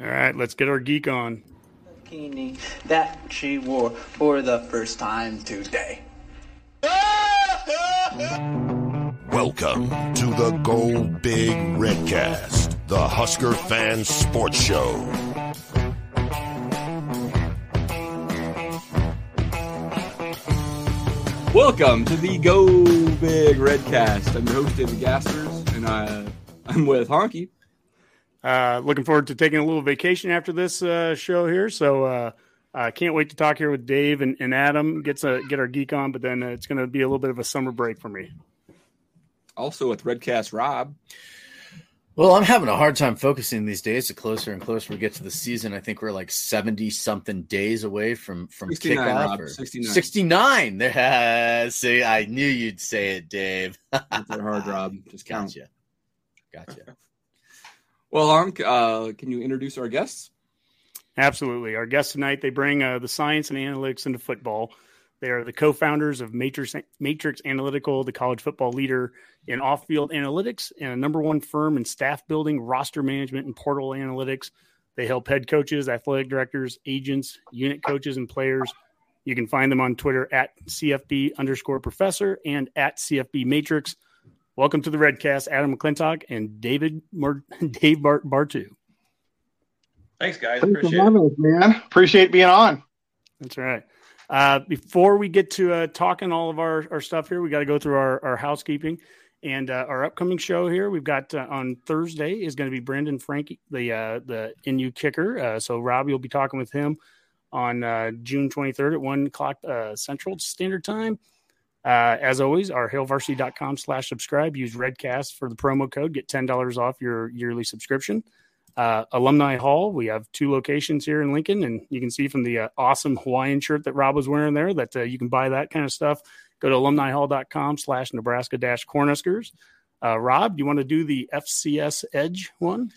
All right, let's get our geek on. Bikini that she wore for the first time today. Welcome to the Go Big Redcast, the Husker Fan Sports Show. Welcome to the Go Big Redcast. I'm your host, David Gaspers, and I, I'm with Honky. Uh, looking forward to taking a little vacation after this uh, show here. So uh, I can't wait to talk here with Dave and, and Adam. Gets a, get our geek on, but then uh, it's going to be a little bit of a summer break for me. Also with Redcast Rob. Well, I'm having a hard time focusing these days. The closer and closer we get to the season, I think we're like 70 something days away from from 69, kickoff. Rob, or 69. 69. Uh, See, I knew you'd say it, Dave. That's our hard, Rob. Just count. Gotcha. Gotcha. Well, Honk, uh, can you introduce our guests? Absolutely. Our guests tonight, they bring uh, the science and analytics into football. They are the co-founders of Matrix, Matrix Analytical, the college football leader in off-field analytics and a number one firm in staff building, roster management, and portal analytics. They help head coaches, athletic directors, agents, unit coaches, and players. You can find them on Twitter at CFB underscore professor and at CFB Matrix. Welcome to the Redcast, Adam McClintock and David Mar- Dave Bart Bartoo. Thanks, guys. Thanks Appreciate it. having us, man. Appreciate being on. That's right. Uh, before we get to uh, talking all of our, our stuff here, we got to go through our, our housekeeping and uh, our upcoming show here. We've got uh, on Thursday is going to be Brendan Franke, the uh, the NU kicker. Uh, so Rob, you'll be talking with him on uh, June 23rd at one o'clock uh, Central Standard Time. Uh, as always, our hailvarsity.com slash subscribe. Use Redcast for the promo code. Get $10 off your yearly subscription. Uh, Alumni Hall, we have two locations here in Lincoln, and you can see from the uh, awesome Hawaiian shirt that Rob was wearing there that uh, you can buy that kind of stuff. Go to alumnihall.com slash Nebraska dash Cornhuskers. Uh, Rob, do you want to do the FCS Edge one?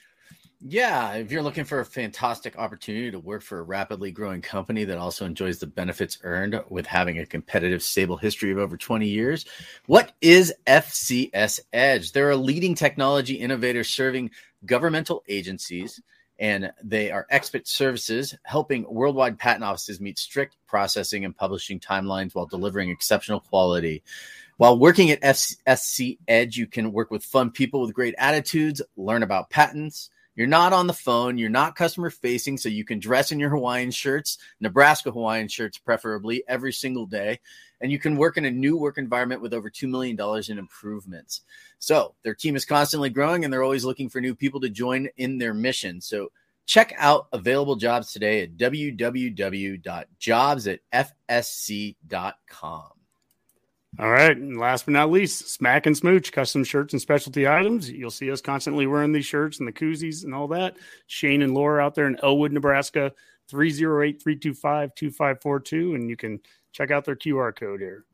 Yeah, if you're looking for a fantastic opportunity to work for a rapidly growing company that also enjoys the benefits earned with having a competitive, stable history of over 20 years, what is FCS Edge? They're a leading technology innovator serving governmental agencies, and they are expert services helping worldwide patent offices meet strict processing and publishing timelines while delivering exceptional quality. While working at FSC Edge, you can work with fun people with great attitudes, learn about patents. You're not on the phone, you're not customer facing, so you can dress in your Hawaiian shirts, Nebraska Hawaiian shirts, preferably every single day. And you can work in a new work environment with over $2 million in improvements. So their team is constantly growing and they're always looking for new people to join in their mission. So check out available jobs today at www.jobs at. All right. And last but not least, Smack and Smooch, custom shirts and specialty items. You'll see us constantly wearing these shirts and the koozies and all that. Shane and Laura out there in Elwood, Nebraska, 308 325 2542. And you can check out their QR code here.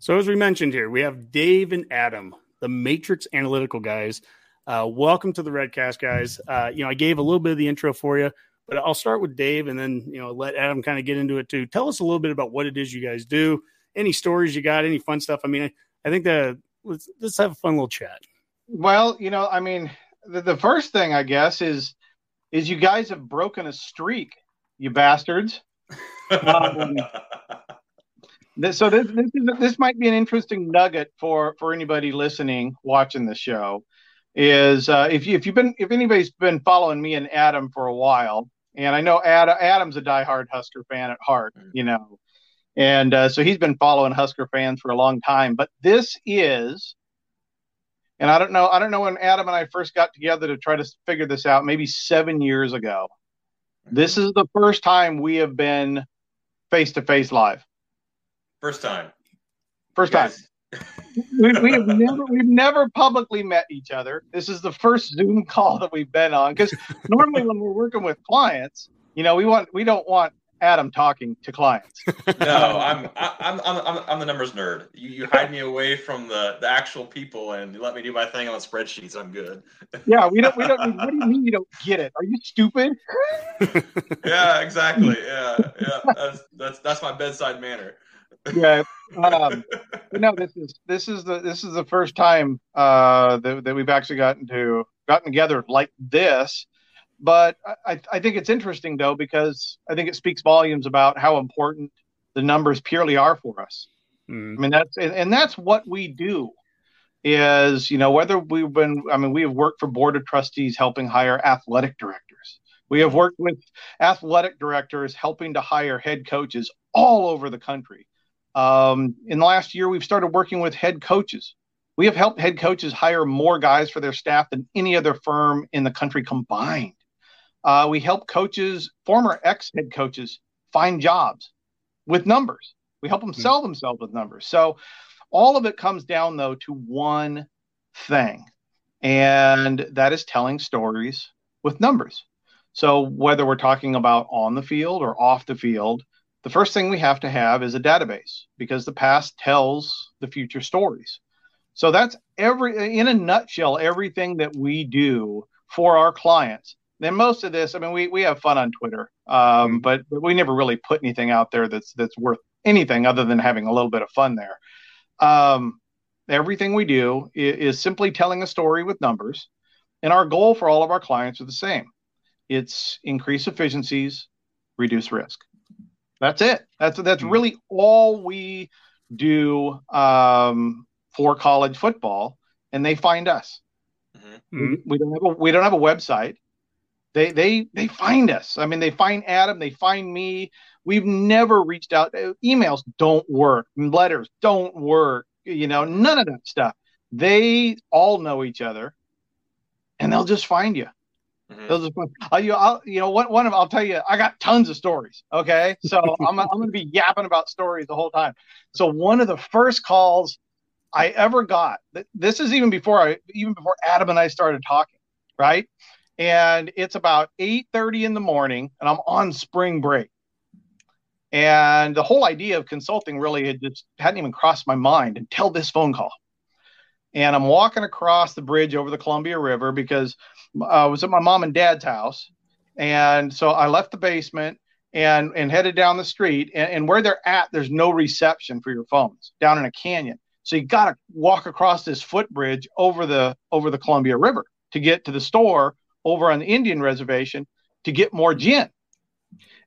So, as we mentioned here, we have Dave and Adam, the Matrix Analytical guys. Uh, welcome to the Redcast, guys. Uh, you know, I gave a little bit of the intro for you, but I'll start with Dave and then, you know, let Adam kind of get into it too. Tell us a little bit about what it is you guys do any stories you got, any fun stuff. I mean, I, I think that let's let's have a fun little chat. Well, you know, I mean, the, the first thing I guess is is you guys have broken a streak, you bastards. Um, this, so this this, is, this might be an interesting nugget for for anybody listening, watching the show. Is uh, if you if you've been if anybody's been following me and Adam for a while, and I know Adam, Adam's a diehard Husker fan at heart, you know. And uh, so he's been following Husker fans for a long time. But this is, and I don't know, I don't know when Adam and I first got together to try to figure this out, maybe seven years ago. This is the first time we have been face to face live. First time. First time. we, we have never we've never publicly met each other. This is the first Zoom call that we've been on because normally when we're working with clients, you know, we want we don't want Adam talking to clients. No, I'm I- I'm I'm I'm, I'm the numbers nerd. You, you hide me away from the, the actual people and you let me do my thing on spreadsheets. I'm good. Yeah, we don't we don't. What do you mean you don't get it? Are you stupid? Yeah, exactly. Yeah, yeah. That's that's that's my bedside manner. Yeah. Um, but no, this is this is the this is the first time uh, that, that we've actually gotten to gotten together like this. But I, I think it's interesting though because I think it speaks volumes about how important the numbers purely are for us. Mm. I mean that's and, and that's what we do is you know whether we've been I mean we have worked for board of trustees helping hire athletic directors. We have worked with athletic directors helping to hire head coaches all over the country. Um, in the last year, we've started working with head coaches. We have helped head coaches hire more guys for their staff than any other firm in the country combined. Uh, we help coaches, former ex head coaches, find jobs with numbers. We help them hmm. sell themselves with numbers. So all of it comes down, though, to one thing, and that is telling stories with numbers. So whether we're talking about on the field or off the field, the first thing we have to have is a database because the past tells the future stories. So that's every in a nutshell everything that we do for our clients then most of this, I mean, we, we have fun on Twitter, um, mm-hmm. but, but we never really put anything out there that's that's worth anything other than having a little bit of fun there. Um, everything we do is, is simply telling a story with numbers, and our goal for all of our clients are the same: it's increase efficiencies, reduce risk. That's it. That's that's mm-hmm. really all we do um, for college football, and they find us. Mm-hmm. We, we don't have a we don't have a website. They they they find us. I mean, they find Adam. They find me. We've never reached out. Uh, emails don't work. Letters don't work. You know, none of that stuff. They all know each other, and they'll just find you. Mm-hmm. They'll just I'll, you, I'll, you know, one, one of I'll tell you, I got tons of stories. Okay, so I'm I'm going to be yapping about stories the whole time. So one of the first calls I ever got. This is even before I even before Adam and I started talking, right? And it's about 8:30 in the morning and I'm on spring break. And the whole idea of consulting really had just hadn't even crossed my mind until this phone call. And I'm walking across the bridge over the Columbia River because uh, I was at my mom and dad's house. And so I left the basement and and headed down the street. And, and where they're at, there's no reception for your phones down in a canyon. So you got to walk across this footbridge over the over the Columbia River to get to the store over on the Indian reservation to get more gin.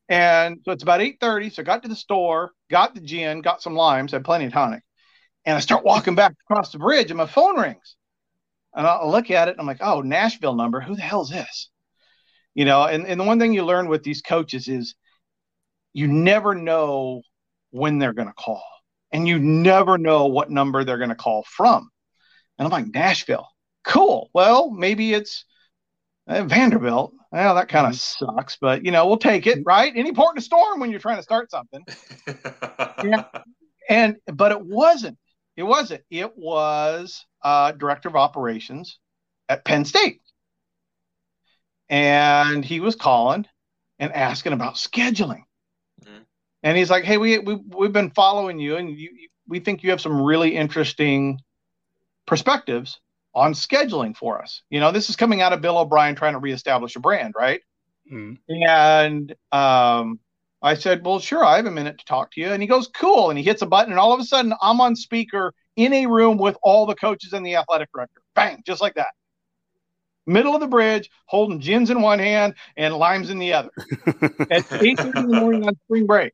And so it's about 8:30. So I got to the store, got the gin, got some limes, had plenty of tonic. And I start walking back across the bridge and my phone rings. And I look at it and I'm like, oh, Nashville number. Who the hell is this? You know, and, and the one thing you learn with these coaches is you never know when they're going to call and you never know what number they're going to call from. And I'm like, Nashville, cool. Well, maybe it's uh, Vanderbilt. Well, that kind of mm-hmm. sucks, but you know, we'll take it, right? Any port in a storm when you're trying to start something. yeah. And but it wasn't. It wasn't. It was uh, director of operations at Penn State, and he was calling and asking about scheduling. Mm-hmm. And he's like, "Hey, we, we we've been following you, and you, you, we think you have some really interesting perspectives on scheduling for us. You know, this is coming out of Bill O'Brien trying to reestablish a brand, right? Mm. And um, I said, Well, sure, I have a minute to talk to you. And he goes, Cool. And he hits a button, and all of a sudden, I'm on speaker in a room with all the coaches and the athletic director. Bang, just like that. Middle of the bridge, holding gins in one hand and limes in the other. At 8 in the morning on spring break.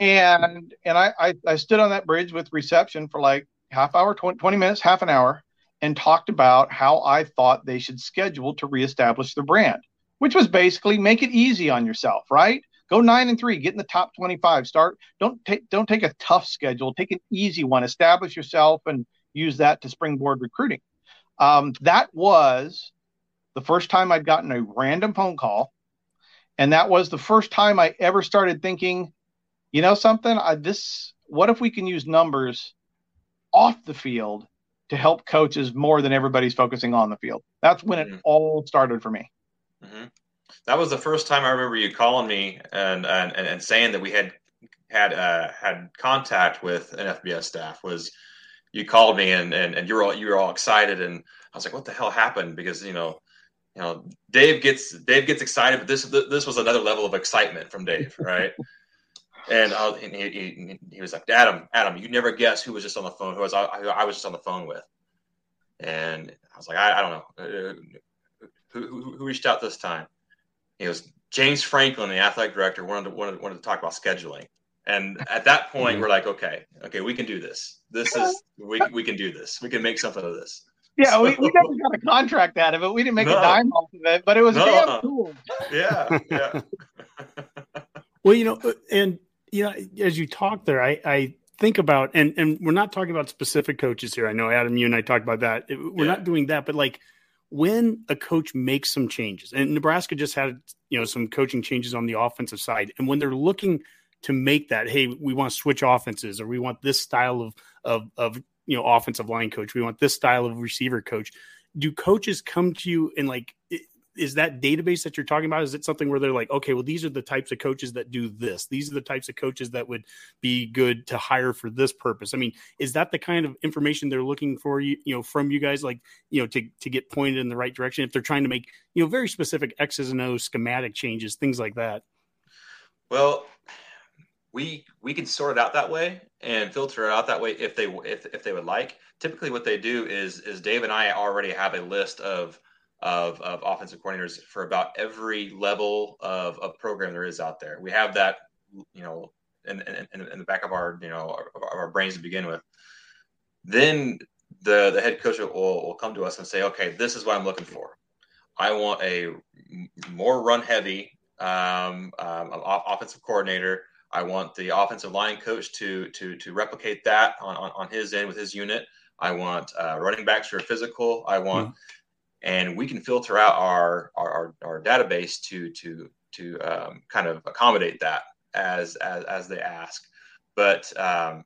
And and I, I, I stood on that bridge with reception for like half hour, 20, 20 minutes, half an hour and talked about how I thought they should schedule to reestablish the brand, which was basically make it easy on yourself, right? Go nine and three, get in the top 25. Start. Don't take don't take a tough schedule. Take an easy one. Establish yourself and use that to springboard recruiting. Um, that was the first time I'd gotten a random phone call, and that was the first time I ever started thinking, you know, something. I, this. What if we can use numbers off the field to help coaches more than everybody's focusing on the field. That's when it mm-hmm. all started for me. Mm-hmm. That was the first time I remember you calling me and and, and saying that we had had uh, had contact with an FBS staff. Was you called me and and, and you were all you were all excited and I was like, what the hell happened? Because you know. You know, Dave gets Dave gets excited, but this this was another level of excitement from Dave, right? And, uh, and he, he, he, was like, Adam, Adam, you never guess who was just on the phone, who was I, I was just on the phone with. And I was like, I, I don't know. Uh, who, who, who, reached out this time? he was James Franklin, the athletic director, wanted to, wanted, wanted to talk about scheduling. And at that point, we're like, okay, okay, we can do this. This is we, we can do this. We can make something of this. Yeah, so, we, we never got a contract out of it. We didn't make no, a dime off of it, but it was no, damn cool. Yeah, yeah. well, you know, and you know, as you talk there, I, I think about and and we're not talking about specific coaches here. I know Adam, you and I talked about that. We're yeah. not doing that, but like when a coach makes some changes, and Nebraska just had you know some coaching changes on the offensive side, and when they're looking to make that, hey, we want to switch offenses, or we want this style of of of you know offensive line coach, we want this style of receiver coach. Do coaches come to you and like is that database that you're talking about is it something where they're like okay well these are the types of coaches that do this. These are the types of coaches that would be good to hire for this purpose. I mean is that the kind of information they're looking for you you know from you guys like you know to to get pointed in the right direction if they're trying to make you know very specific x's and o's schematic changes things like that? Well we we can sort it out that way and filter it out that way if they if, if they would like. Typically what they do is is dave and i already have a list of of, of offensive coordinators for about every level of, of program there is out there. We have that, you know, in, in, in the back of our, you know, our, our, brains to begin with. Then the, the head coach will, will come to us and say, okay, this is what I'm looking for. I want a more run heavy um, um, offensive coordinator. I want the offensive line coach to to to replicate that on, on, on his end with his unit. I want uh, running backs who are physical. I want mm-hmm and we can filter out our our, our, database to to to um, kind of accommodate that as as, as they ask but um,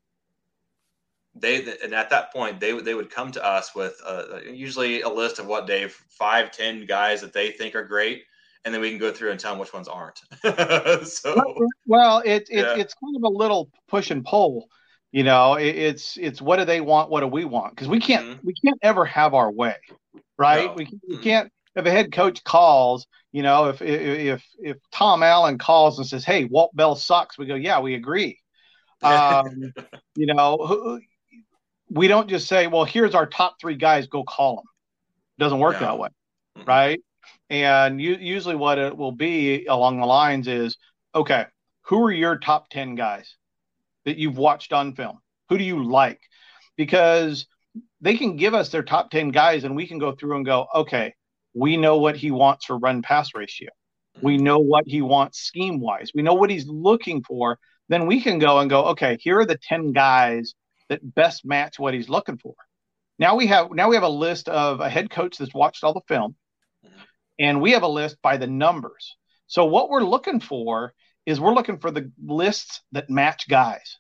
they and at that point they they would come to us with uh, usually a list of what Dave five ten guys that they think are great and then we can go through and tell them which ones aren't so well it, it yeah. it's kind of a little push and pull you know it, it's it's what do they want what do we want because we can't mm-hmm. we can't ever have our way right? No. We, we mm-hmm. can't if a head coach calls, you know, if if if Tom Allen calls and says, "Hey, Walt Bell sucks," we go, "Yeah, we agree." Um, you know, we don't just say, "Well, here's our top three guys, go call them." It doesn't work no. that way, right? And you, usually, what it will be along the lines is, okay, who are your top ten guys that you've watched on film? Who do you like? Because they can give us their top 10 guys and we can go through and go, okay, we know what he wants for run pass ratio. We mm-hmm. know what he wants scheme wise. We know what he's looking for. Then we can go and go, okay, here are the 10 guys that best match what he's looking for. Now we have now we have a list of a head coach that's watched all the film mm-hmm. and we have a list by the numbers. So what we're looking for is we're looking for the lists that match guys.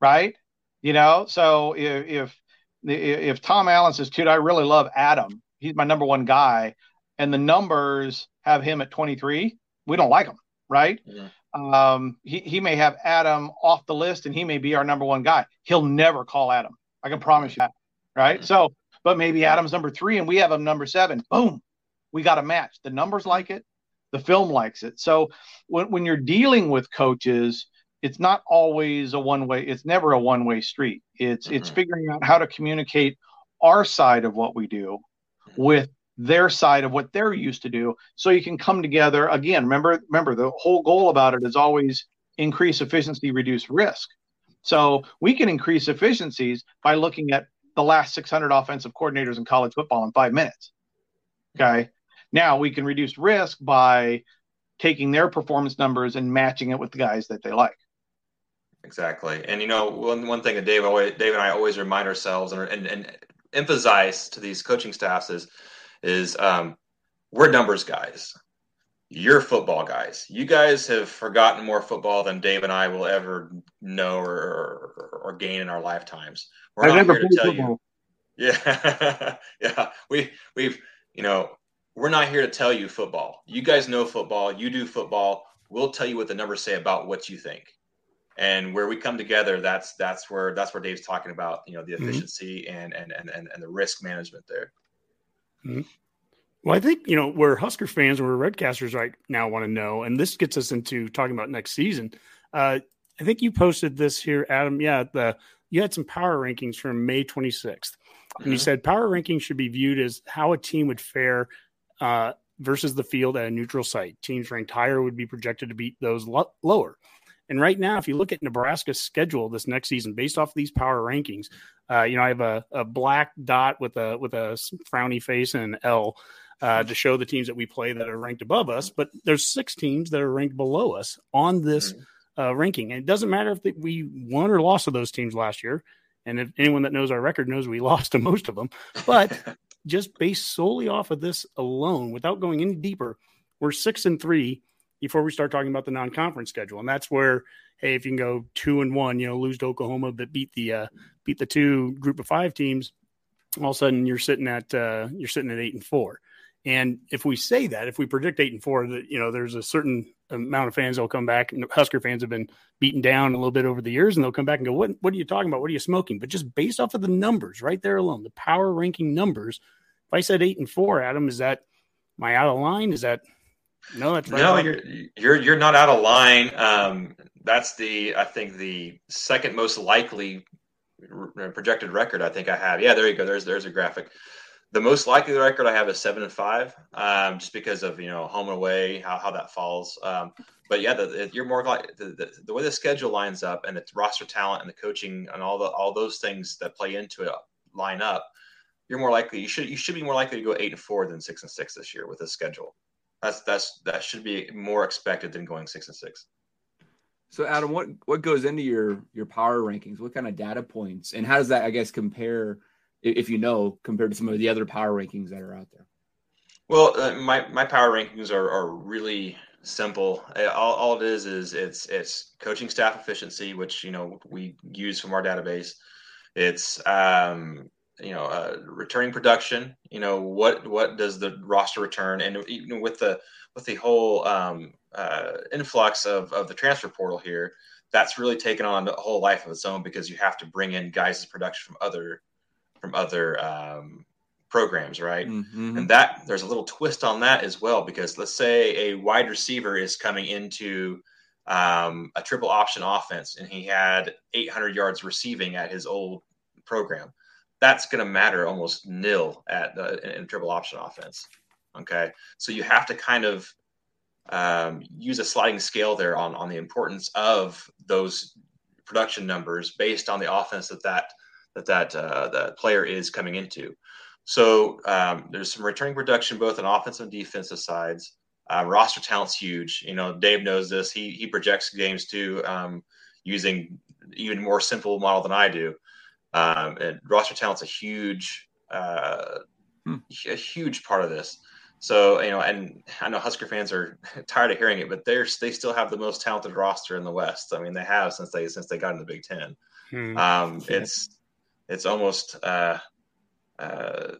Right? You know, so if, if if Tom Allen says, "Dude, I really love Adam. He's my number one guy," and the numbers have him at 23, we don't like him, right? Yeah. Um, he he may have Adam off the list, and he may be our number one guy. He'll never call Adam. I can promise you that, right? Yeah. So, but maybe Adam's number three, and we have him number seven. Boom, we got a match. The numbers like it, the film likes it. So when when you're dealing with coaches it's not always a one way it's never a one way street. It's mm-hmm. it's figuring out how to communicate our side of what we do with their side of what they're used to do so you can come together again. Remember remember the whole goal about it is always increase efficiency reduce risk. So we can increase efficiencies by looking at the last 600 offensive coordinators in college football in 5 minutes. Okay? Now we can reduce risk by taking their performance numbers and matching it with the guys that they like Exactly. And you know, one one thing that Dave always Dave and I always remind ourselves and and, and emphasize to these coaching staffs is is um, we're numbers guys. You're football guys. You guys have forgotten more football than Dave and I will ever know or, or, or gain in our lifetimes. We're I not here to tell football. you. Yeah, yeah. We we've you know we're not here to tell you football. You guys know football. You do football. We'll tell you what the numbers say about what you think and where we come together that's that's where that's where dave's talking about you know the mm-hmm. efficiency mm-hmm. and, and and and the risk management there mm-hmm. well i think you know where husker fans or redcasters right now want to know and this gets us into talking about next season uh, i think you posted this here adam yeah the you had some power rankings from may 26th and mm-hmm. you said power rankings should be viewed as how a team would fare uh, versus the field at a neutral site. Teams ranked higher would be projected to beat those lo- lower. And right now, if you look at Nebraska's schedule this next season, based off of these power rankings, uh, you know I have a, a black dot with a with a frowny face and an L uh, to show the teams that we play that are ranked above us. But there's six teams that are ranked below us on this mm-hmm. uh, ranking, and it doesn't matter if we won or lost to those teams last year. And if anyone that knows our record knows we lost to most of them, but just based solely off of this alone, without going any deeper, we're six and three before we start talking about the non-conference schedule, and that's where hey, if you can go two and one, you know, lose to Oklahoma, but beat the uh, beat the two group of five teams, all of a sudden you're sitting at uh, you're sitting at eight and four. And if we say that, if we predict eight and four, that you know, there's a certain amount of fans that'll come back. And Husker fans have been beaten down a little bit over the years, and they'll come back and go, "What? What are you talking about? What are you smoking?" But just based off of the numbers, right there alone, the power ranking numbers. If I said eight and four, Adam, is that my out of line? Is that no? That's right no. You're you're you're not out of line. Um, that's the I think the second most likely projected record I think I have. Yeah, there you go. There's there's a graphic. The most likely record I have is seven and five, um, just because of you know home and away, how, how that falls. Um, but yeah, the, the, you're more like the, the, the, way the schedule lines up and the roster talent and the coaching and all the all those things that play into it line up. You're more likely you should you should be more likely to go eight and four than six and six this year with this schedule. That's that's that should be more expected than going six and six. So Adam, what what goes into your your power rankings? What kind of data points, and how does that I guess compare if you know, compared to some of the other power rankings that are out there? Well, uh, my my power rankings are are really simple. Uh, all, all it is is it's it's coaching staff efficiency, which you know we use from our database. It's um, you know uh, returning production. You know what what does the roster return, and even with the with the whole um, uh, influx of of the transfer portal here, that's really taken on a whole life of its own because you have to bring in guys' production from other from other um, programs, right? Mm-hmm. And that there's a little twist on that as well because let's say a wide receiver is coming into um, a triple option offense and he had 800 yards receiving at his old program. That's going to matter almost nil at the in, in triple option offense. Okay, so you have to kind of um, use a sliding scale there on on the importance of those production numbers based on the offense that that that that uh, player is coming into. So um, there's some returning production both on offensive and defensive sides. Uh, roster talent's huge. You know, Dave knows this. He he projects games too um, using even more simple model than I do. Um, and roster talent's a huge uh, hmm. a huge part of this. So you know, and I know Husker fans are tired of hearing it, but they're they still have the most talented roster in the West. I mean, they have since they since they got in the Big Ten. Hmm. Um, it's it's almost uh, uh,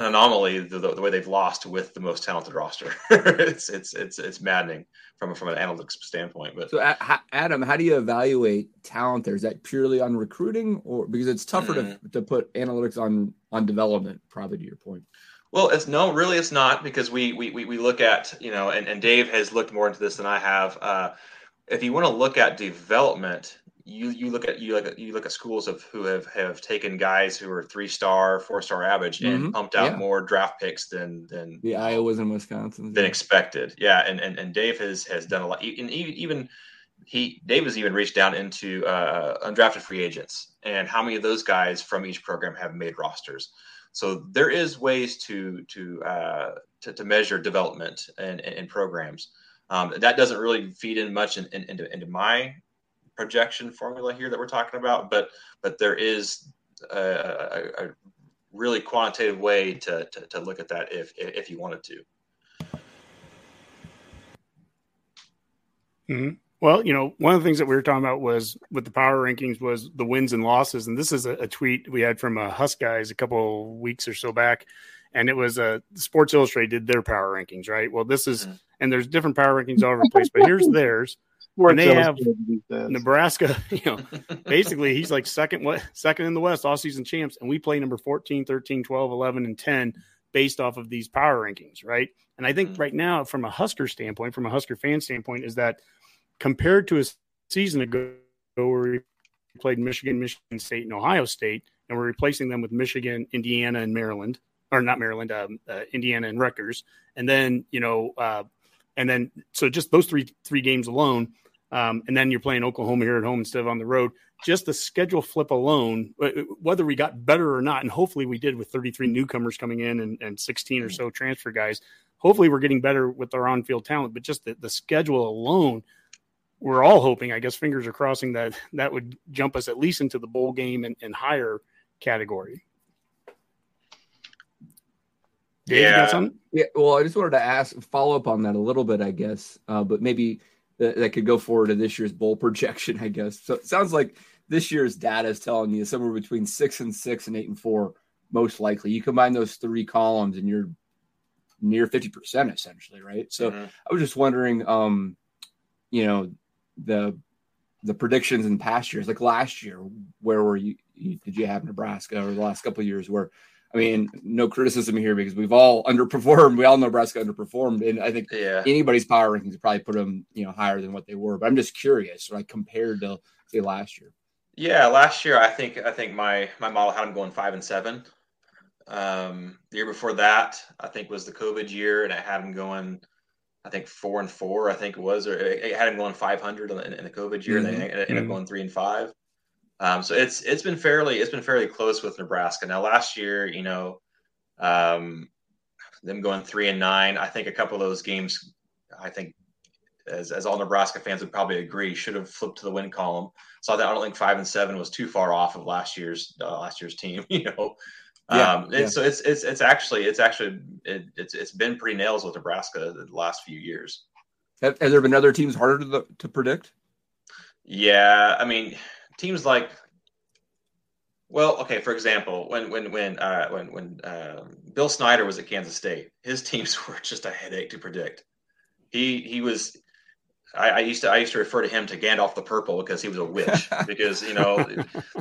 an anomaly the, the, way they've lost with the most talented roster. it's it's it's it's maddening from from an analytics standpoint. But so, Adam, how do you evaluate talent? There is that purely on recruiting, or because it's tougher mm. to to put analytics on on development? Probably to your point. Well, it's no, really, it's not because we we we, we look at you know, and, and Dave has looked more into this than I have. Uh, if you want to look at development, you you look at you look at you look at schools of who have have taken guys who are three star, four star average and mm-hmm. pumped out yeah. more draft picks than than the Iowas and Wisconsin than yeah. expected. Yeah, and, and and Dave has has done a lot. And even he Dave has even reached down into uh, undrafted free agents and how many of those guys from each program have made rosters. So there is ways to to uh, to, to, measure development in, in, in programs. Um, that doesn't really feed in much in, in, into, into my projection formula here that we're talking about, but but there is a, a really quantitative way to, to, to look at that if if you wanted to. Mm-hmm. Well, you know, one of the things that we were talking about was with the power rankings was the wins and losses, and this is a, a tweet we had from a uh, Husk guys a couple weeks or so back, and it was uh, Sports Illustrated did their power rankings, right? Well, this is, mm-hmm. and there's different power rankings all over the place, but here's theirs and they have Nebraska, you know, basically he's like second second in the West all season champs and we play number 14, 13, 12, 11 and 10 based off of these power rankings, right? And I think mm-hmm. right now from a Husker standpoint, from a Husker fan standpoint is that compared to a season ago where we played Michigan, Michigan State and Ohio State and we're replacing them with Michigan, Indiana and Maryland or not Maryland, um, uh, Indiana and Rutgers, and then you know, uh, and then so just those three three games alone, um, and then you're playing Oklahoma here at home instead of on the road. Just the schedule flip alone, whether we got better or not, and hopefully we did with 33 newcomers coming in and, and 16 or so transfer guys. Hopefully we're getting better with our on-field talent, but just the, the schedule alone, we're all hoping. I guess fingers are crossing that that would jump us at least into the bowl game and, and higher category. Dave, yeah. Yeah. Well, I just wanted to ask, follow up on that a little bit, I guess, uh, but maybe that, that could go forward to this year's bowl projection, I guess. So it sounds like this year's data is telling you somewhere between six and six and eight and four, most likely. You combine those three columns and you're near 50% essentially, right? So mm-hmm. I was just wondering, um, you know, the the predictions in past years, like last year, where were you, you did you have Nebraska or the last couple of years where I mean, no criticism here because we've all underperformed. We all know Nebraska underperformed, and I think yeah. anybody's power rankings probably put them, you know, higher than what they were. But I'm just curious, like compared to say last year. Yeah, last year I think I think my my model had them going five and seven. Um, the year before that, I think was the COVID year, and I had them going, I think four and four. I think it was, or it had them going 500 in, in the COVID year, mm-hmm. and they ended mm-hmm. up going three and five. Um, so it's it's been fairly it's been fairly close with Nebraska. Now last year, you know, um, them going three and nine. I think a couple of those games, I think, as, as all Nebraska fans would probably agree, should have flipped to the win column. So I don't think five and seven was too far off of last year's uh, last year's team. You know, yeah, um, yeah. so it's it's it's actually it's actually it, it's it's been pretty nails with Nebraska the last few years. Have, have there been other teams harder to, to predict? Yeah, I mean, teams like well, okay. For example, when when when uh, when when um, Bill Snyder was at Kansas State, his teams were just a headache to predict. He he was. I, I, used to I used to refer to him to Gandalf the Purple because he was a witch. because you know,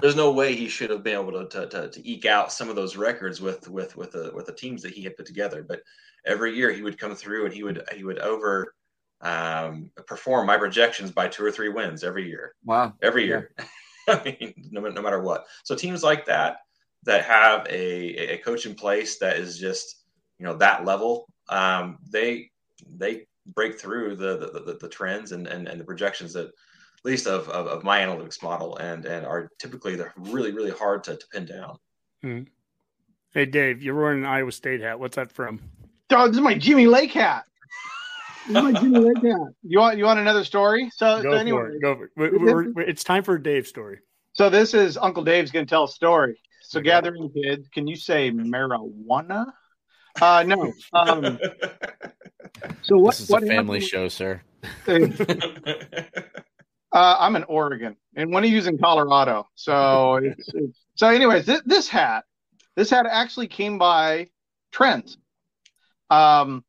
there's no way he should have been able to, to, to, to eke out some of those records with with with the with the teams that he had put together. But every year he would come through and he would he would over um, perform my projections by two or three wins every year. Wow, every year. Yeah. I mean, no, no matter what. So teams like that that have a, a coach in place that is just you know that level, um, they they break through the the, the, the trends and, and, and the projections that at least of, of, of, my analytics model and and are typically they're really really hard to, to pin down. Hmm. Hey Dave, you're wearing an Iowa State hat. What's that from? Oh, this is my Jimmy Lake hat. You want you want another story? So, Go so anyway, for it. Go for it. We're, we're, it's time for Dave's story. So this is Uncle Dave's going to tell a story. So gathering kids, can you say marijuana? Uh, no. Um, so what? This is what a family happened? show, sir. Uh, I'm in Oregon, and one of you's in Colorado. So, it's, it's, so anyways, this, this hat, this hat actually came by trends. Um,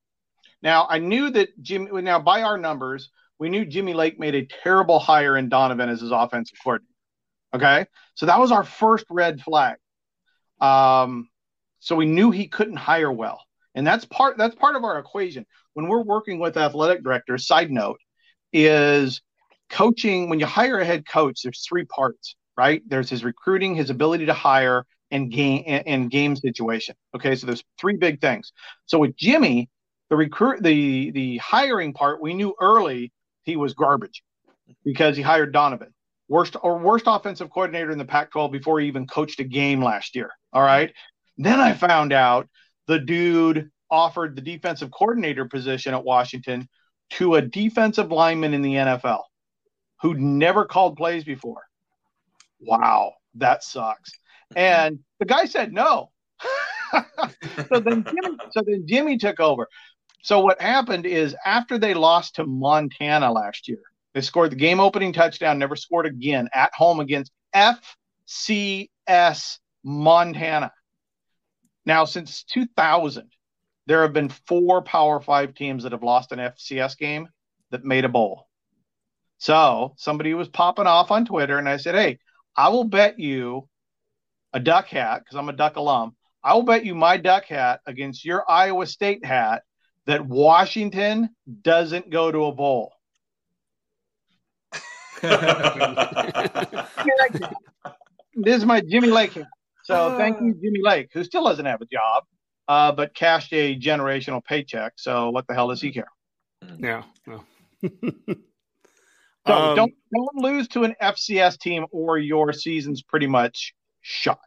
now I knew that Jimmy. Now by our numbers, we knew Jimmy Lake made a terrible hire in Donovan as his offensive coordinator. Okay. So that was our first red flag. Um, so we knew he couldn't hire well. And that's part that's part of our equation. When we're working with athletic directors, side note, is coaching when you hire a head coach, there's three parts, right? There's his recruiting, his ability to hire, and game and game situation. Okay, so there's three big things. So with Jimmy, the recruit the the hiring part, we knew early he was garbage because he hired Donovan worst or worst offensive coordinator in the Pac-12 before he even coached a game last year. All right. Then I found out the dude offered the defensive coordinator position at Washington to a defensive lineman in the NFL who'd never called plays before. Wow, that sucks. And the guy said no. so then Jimmy, so then Jimmy took over. So what happened is after they lost to Montana last year, they scored the game opening touchdown, never scored again at home against FCS Montana. Now, since 2000, there have been four Power Five teams that have lost an FCS game that made a bowl. So somebody was popping off on Twitter, and I said, Hey, I will bet you a duck hat because I'm a duck alum. I will bet you my duck hat against your Iowa State hat that Washington doesn't go to a bowl. this is my Jimmy Lake hat. So thank you, Jimmy Lake, who still doesn't have a job. uh, but cashed a generational paycheck. So what the hell does he care? Yeah. No. so um, don't don't lose to an FCS team, or your season's pretty much shot.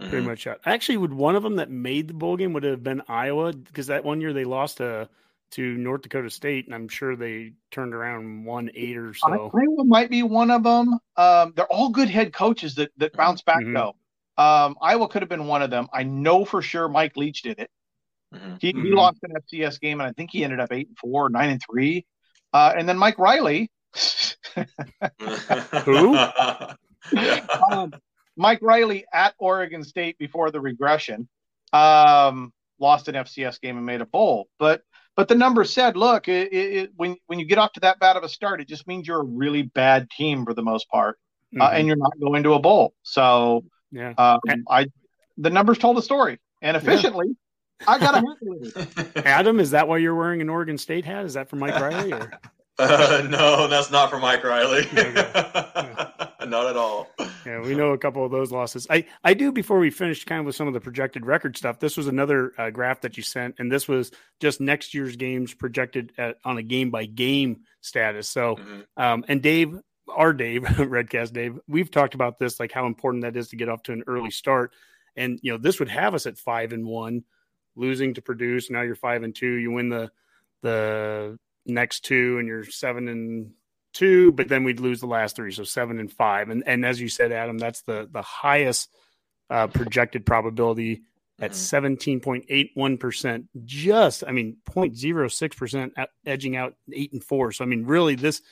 Pretty mm-hmm. much shot. Actually, would one of them that made the bowl game would have been Iowa because that one year they lost to to North Dakota State, and I'm sure they turned around one eight or so. Iowa might be one of them. Um, they're all good head coaches that that bounce back mm-hmm. though. Um, Iowa could have been one of them. I know for sure Mike Leach did it. Mm-hmm. He, he mm-hmm. lost an FCS game, and I think he ended up eight and four, nine and three. Uh, and then Mike Riley. Who? um, Mike Riley at Oregon State before the regression um, lost an FCS game and made a bowl. But but the numbers said, look, it, it, when when you get off to that bad of a start, it just means you're a really bad team for the most part, uh, mm-hmm. uh, and you're not going to a bowl. So yeah, um, I the numbers told the story, and efficiently. Yeah. I got a Adam, is that why you're wearing an Oregon State hat? Is that for Mike Riley? Or? Uh, no, that's not for Mike Riley. Not at all. Yeah, we know a couple of those losses. I, I do before we finish kind of with some of the projected record stuff. This was another uh, graph that you sent, and this was just next year's games projected at, on a game by game status. So, mm-hmm. um, and Dave, our Dave, Redcast Dave, we've talked about this, like how important that is to get off to an early start. And, you know, this would have us at five and one, losing to Purdue. Now you're five and two. You win the, the next two and you're seven and two, but then we'd lose the last three, so seven and five. And and as you said, Adam, that's the the highest uh, projected probability at mm-hmm. seventeen point eight one percent. Just, I mean, 0.06 percent edging out eight and four. So I mean, really, this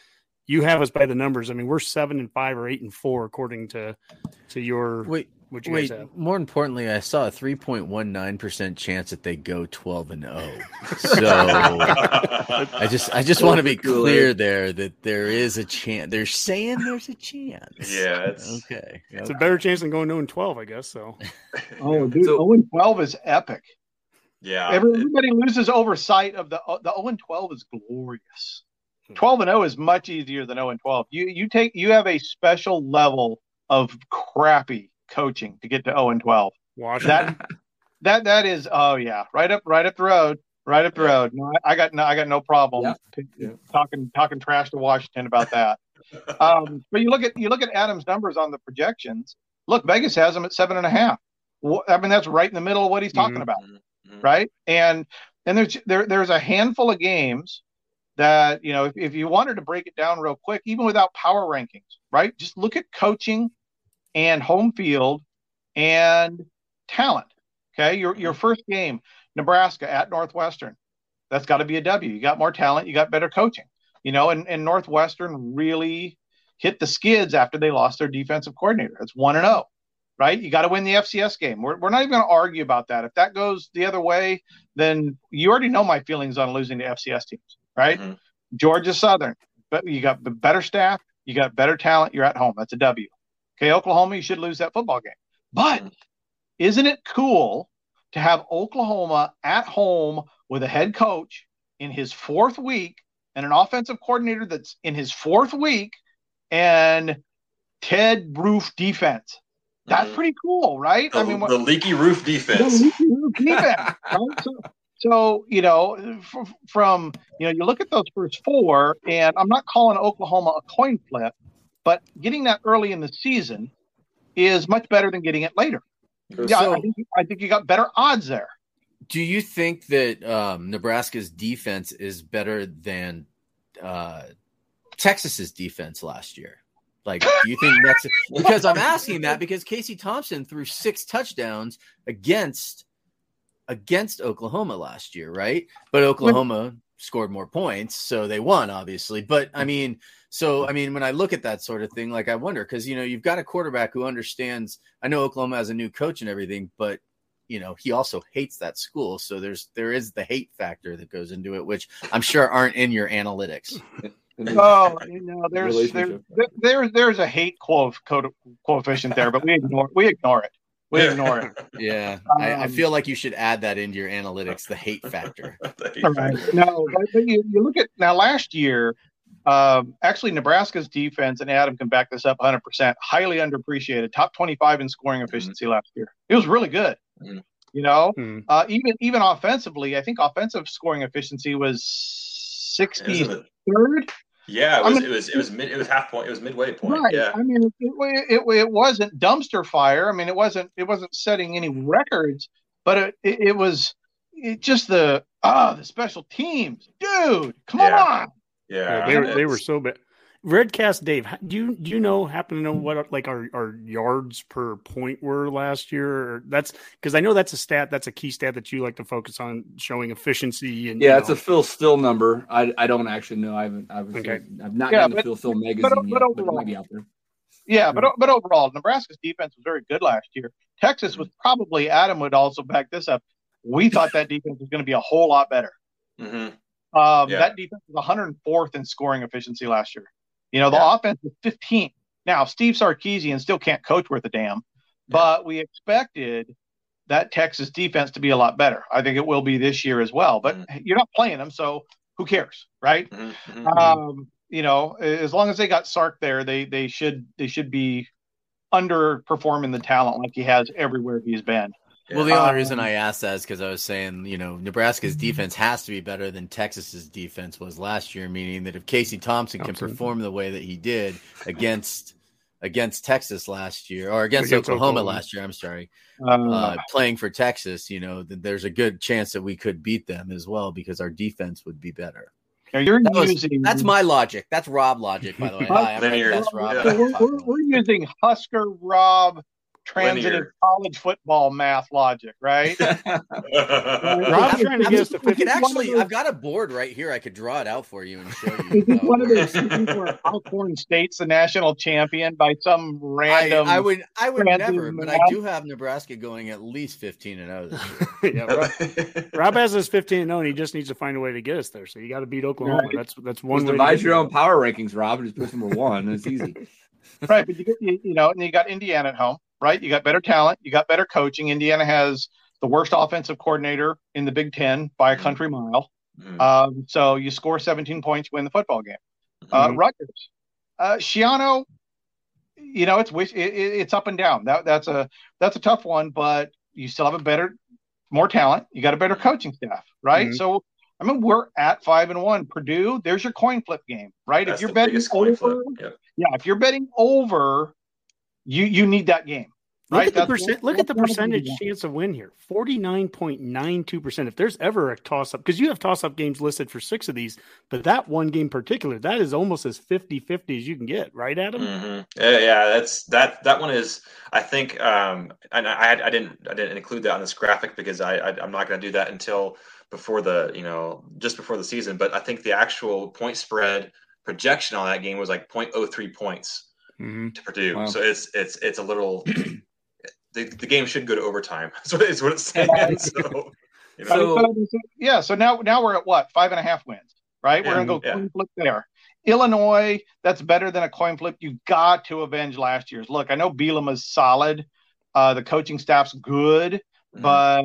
you have us by the numbers. I mean, we're seven and five or eight and four according to to your wait. What you Wait, more importantly, I saw a 3.19% chance that they go 12 and 0. So I just I just want to be clear there that there is a chance. They're saying there's a chance. Yeah, it's okay. It's a better chance than going 0 and 12, I guess. So Oh, dude, so, 0 and 12 is epic. Yeah. Everybody it, loses oversight of the the 0 and 12 is glorious. Hmm. 12 and 0 is much easier than 0 and 12. You you take you have a special level of crappy coaching to get to 0 and 12. Washington. That that that is oh yeah, right up right up the road. Right up the road. No, I, I, got no I got no problem yeah. Yeah. talking talking trash to Washington about that. um, but you look at you look at Adams' numbers on the projections. Look, Vegas has them at seven and a half. I mean, that's right in the middle of what he's talking mm-hmm. about, mm-hmm. right? And and there's there there's a handful of games that you know if, if you wanted to break it down real quick, even without power rankings, right? Just look at coaching and home field and talent. Okay, your your mm-hmm. first game, Nebraska at Northwestern. That's got to be a W. You got more talent, you got better coaching. You know, and, and Northwestern really hit the skids after they lost their defensive coordinator. It's one and zero, oh, right? You got to win the FCS game. We're we're not even going to argue about that. If that goes the other way, then you already know my feelings on losing to FCS teams, right? Mm-hmm. Georgia Southern, but you got the better staff, you got better talent. You're at home. That's a W. Okay, Oklahoma, you should lose that football game. But isn't it cool to have Oklahoma at home with a head coach in his fourth week and an offensive coordinator that's in his fourth week and Ted Roof defense? That's mm-hmm. pretty cool, right? The, I mean, what, the leaky roof defense. Leaky roof defense right? so, so, you know, from, you know, you look at those first four, and I'm not calling Oklahoma a coin flip, but getting that early in the season is much better than getting it later. Yeah, so, I, think, I think you got better odds there. Do you think that um, Nebraska's defense is better than uh, Texas's defense last year? Like, do you think that's because I'm asking that because Casey Thompson threw six touchdowns against against Oklahoma last year, right? But Oklahoma scored more points, so they won, obviously. But I mean, so, I mean, when I look at that sort of thing, like I wonder because you know you've got a quarterback who understands. I know Oklahoma has a new coach and everything, but you know he also hates that school. So there's there is the hate factor that goes into it, which I'm sure aren't in your analytics. oh, you know, there's there's there, there's a hate coefficient there, but we ignore we ignore it. We ignore it. Yeah, um, I, I, um, feel like you should add that into your analytics, the hate factor. the hate all right. Factor. No, you, you look at now last year um, actually, Nebraska's defense, and Adam can back this up 100%, highly underappreciated, top 25 in scoring mm-hmm. efficiency mm-hmm. last year. It was really good. Mm-hmm. You know, mm. uh, even even offensively, I think offensive scoring efficiency was sixty third. Yeah, it was, I mean, it was it was mid it was half point. It was midway point. Right. Yeah. I mean, it, it, it, wasn't dumpster fire. I mean, it wasn't it wasn't setting any records, but it it, it was it just the ah the special teams, dude. Come yeah. on. Yeah, yeah they were they were so bad. Redcast Dave, do you do you know happen to know what like our, our yards per point were last year? That's because I know that's a stat that's a key stat that you like to focus on showing efficiency and yeah, know. it's a Phil Steele number. I, I don't actually know. I haven't I've, okay. I've not yeah, gotten but, the Phil Steele magazine but, yet, but, overall, but out there. Yeah, but but overall, Nebraska's defense was very good last year. Texas was probably Adam would also back this up. We thought that defense was going to be a whole lot better. Mm-hmm. Um, yeah. That defense was 104th in scoring efficiency last year. You know, the yeah. offense is 15th. Now, Steve Sarkisian still can't coach worth a damn, but we expected that Texas defense to be a lot better. I think it will be this year as well, but mm-hmm. you're not playing them, so who cares, right? Mm-hmm. mm-hmm. Um, you know, as long as they got Sark there, they they should they should be underperforming the talent like he has everywhere he's been. Well, the only um, reason I asked that is because I was saying, you know, Nebraska's defense has to be better than Texas's defense was last year, meaning that if Casey Thompson can perform the way that he did against against Texas last year or against, against Oklahoma, Oklahoma, last year, I'm sorry, um, uh, playing for Texas, you know, there's a good chance that we could beat them as well because our defense would be better. you're that using that's my logic. That's Rob logic, by the way. Hi, I'm Rob. So we're, we're, we're using Husker Rob transitive Linear. college football math logic, right? Rob's trying to get us to could actually. I've got a board right here. I could draw it out for you and show you. Is one of those where Alcorn State's the national champion by some random? I, I would. I would never, but I do have Nebraska going at least fifteen and zero. Oh yeah, Rob, Rob, has us fifteen and zero, oh, and he just needs to find a way to get us there. So you got to beat Oklahoma. Right. That's that's one. Just way divide your own power rankings, Rob, and just put number one. It's easy. right, but you get you, you know, and you got Indiana at home right? You got better talent, you got better coaching. Indiana has the worst offensive coordinator in the Big Ten by a mm-hmm. country mile. Mm-hmm. Um, so you score 17 points, win the football game. Uh, mm-hmm. Rutgers, uh, Schiano, you know it's it, it's up and down. That that's a that's a tough one, but you still have a better, more talent. You got a better coaching staff, right? Mm-hmm. So I mean, we're at five and one. Purdue, there's your coin flip game, right? That's if you're betting over, yeah, if you're betting over you you need that game. Look right? at the percent. Look at the percentage chance of win here. Forty nine point nine two percent. If there's ever a toss up, because you have toss up games listed for six of these, but that one game particular, that is almost as 50-50 as you can get, right, Adam? Mm-hmm. Yeah, yeah, that's that. That one is. I think, um, and I, I didn't, I didn't include that on this graphic because I, I I'm not going to do that until before the, you know, just before the season. But I think the actual point spread projection on that game was like 0.03 points mm-hmm. to Purdue. Wow. So it's it's it's a little. the, the game should go to overtime. So it's what it's saying. so, you know. so, yeah. So now now we're at what five and a half wins, right? Yeah, we're gonna go yeah. coin flip there. Illinois, that's better than a coin flip. You got to avenge last year's. Look, I know Bielema is solid. Uh, the coaching staff's good, mm-hmm. but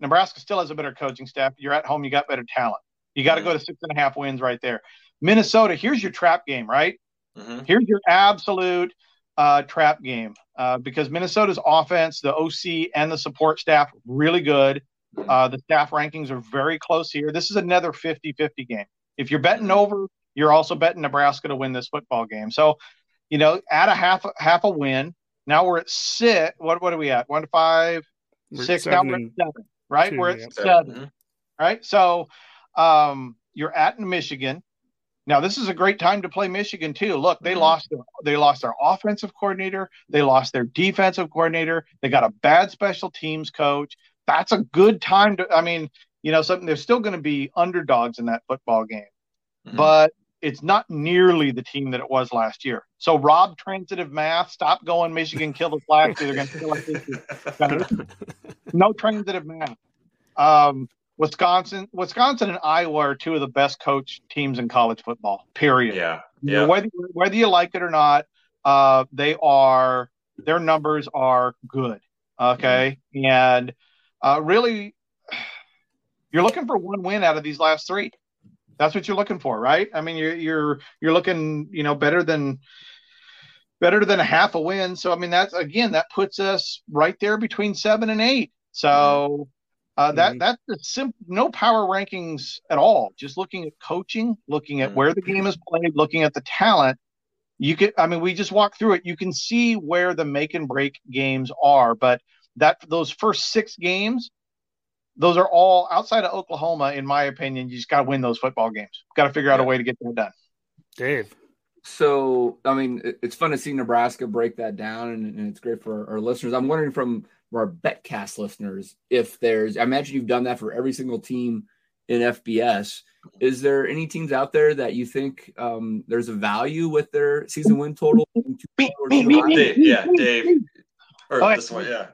Nebraska still has a better coaching staff. You're at home, you got better talent. You got to mm-hmm. go to six and a half wins right there. Minnesota, here's your trap game, right? Mm-hmm. Here's your absolute uh, trap game uh, because Minnesota's offense, the OC, and the support staff really good. Uh, the staff rankings are very close here. This is another 50 50 game. If you're betting mm-hmm. over, you're also betting Nebraska to win this football game. So, you know, add a half half a win. Now we're at six. What what are we at? One to 5 we're six. Now we're at seven. Right? we we're at yeah. 7 mm-hmm. Right. So, um, you're at Michigan. Now this is a great time to play Michigan too. Look, they mm-hmm. lost their, they lost their offensive coordinator, they lost their defensive coordinator, they got a bad special teams coach. That's a good time to I mean, you know, something they're still going to be underdogs in that football game. Mm-hmm. But it's not nearly the team that it was last year. So Rob transitive math, stop going Michigan killed us last year. They're going to kill us this year. no transitive math. Um, Wisconsin, Wisconsin and Iowa are two of the best coached teams in college football. Period. Yeah. yeah. You know, whether whether you like it or not, uh, they are their numbers are good. Okay, mm-hmm. and uh, really, you're looking for one win out of these last three. That's what you're looking for, right? I mean, you're you're you're looking, you know, better than better than a half a win. So I mean, that's again that puts us right there between seven and eight So uh, that mm-hmm. that's the simple no power rankings at all. Just looking at coaching, looking at mm-hmm. where the game is played, looking at the talent. You can, I mean, we just walk through it. You can see where the make and break games are, but that those first six games, those are all outside of Oklahoma, in my opinion. You just got to win those football games. Got to figure out yeah. a way to get that done. Dave. So, I mean, it's fun to see Nebraska break that down, and, and it's great for our, our listeners. I'm wondering from our BetCast listeners if there's, I imagine you've done that for every single team in FBS. Is there any teams out there that you think um, there's a value with their season win total? Dave, yeah, Dave. Or this one, yeah.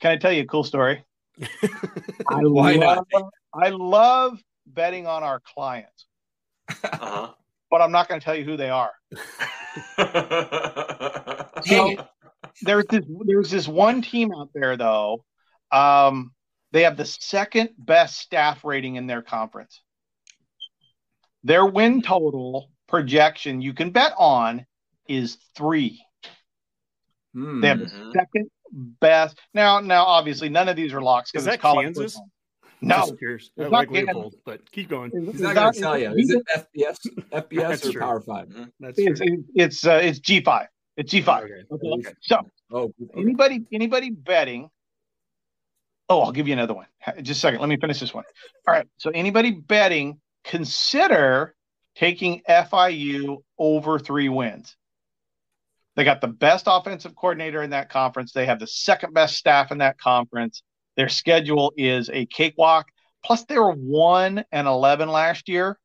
Can I tell you a cool story? I Why love, not? I love betting on our clients. Uh-huh. But I'm not going to tell you who they are. so, there's this there's this one team out there though. Um, they have the second best staff rating in their conference. Their win total projection you can bet on is three. Mm-hmm. They have the second best. Now, now, obviously, none of these are locks because it's college Kansas. Football. No, it's like Leipold, but keep going. He's not going to tell you. Is it FBS, FBS or true. Power 5 mm-hmm. That's it's it's uh, it's G five. It's G five. Okay. okay. So, oh, okay. anybody anybody betting? Oh, I'll give you another one. Just a second. Let me finish this one. All right. So, anybody betting, consider taking FIU over three wins. They got the best offensive coordinator in that conference. They have the second best staff in that conference. Their schedule is a cakewalk. Plus, they were one and eleven last year.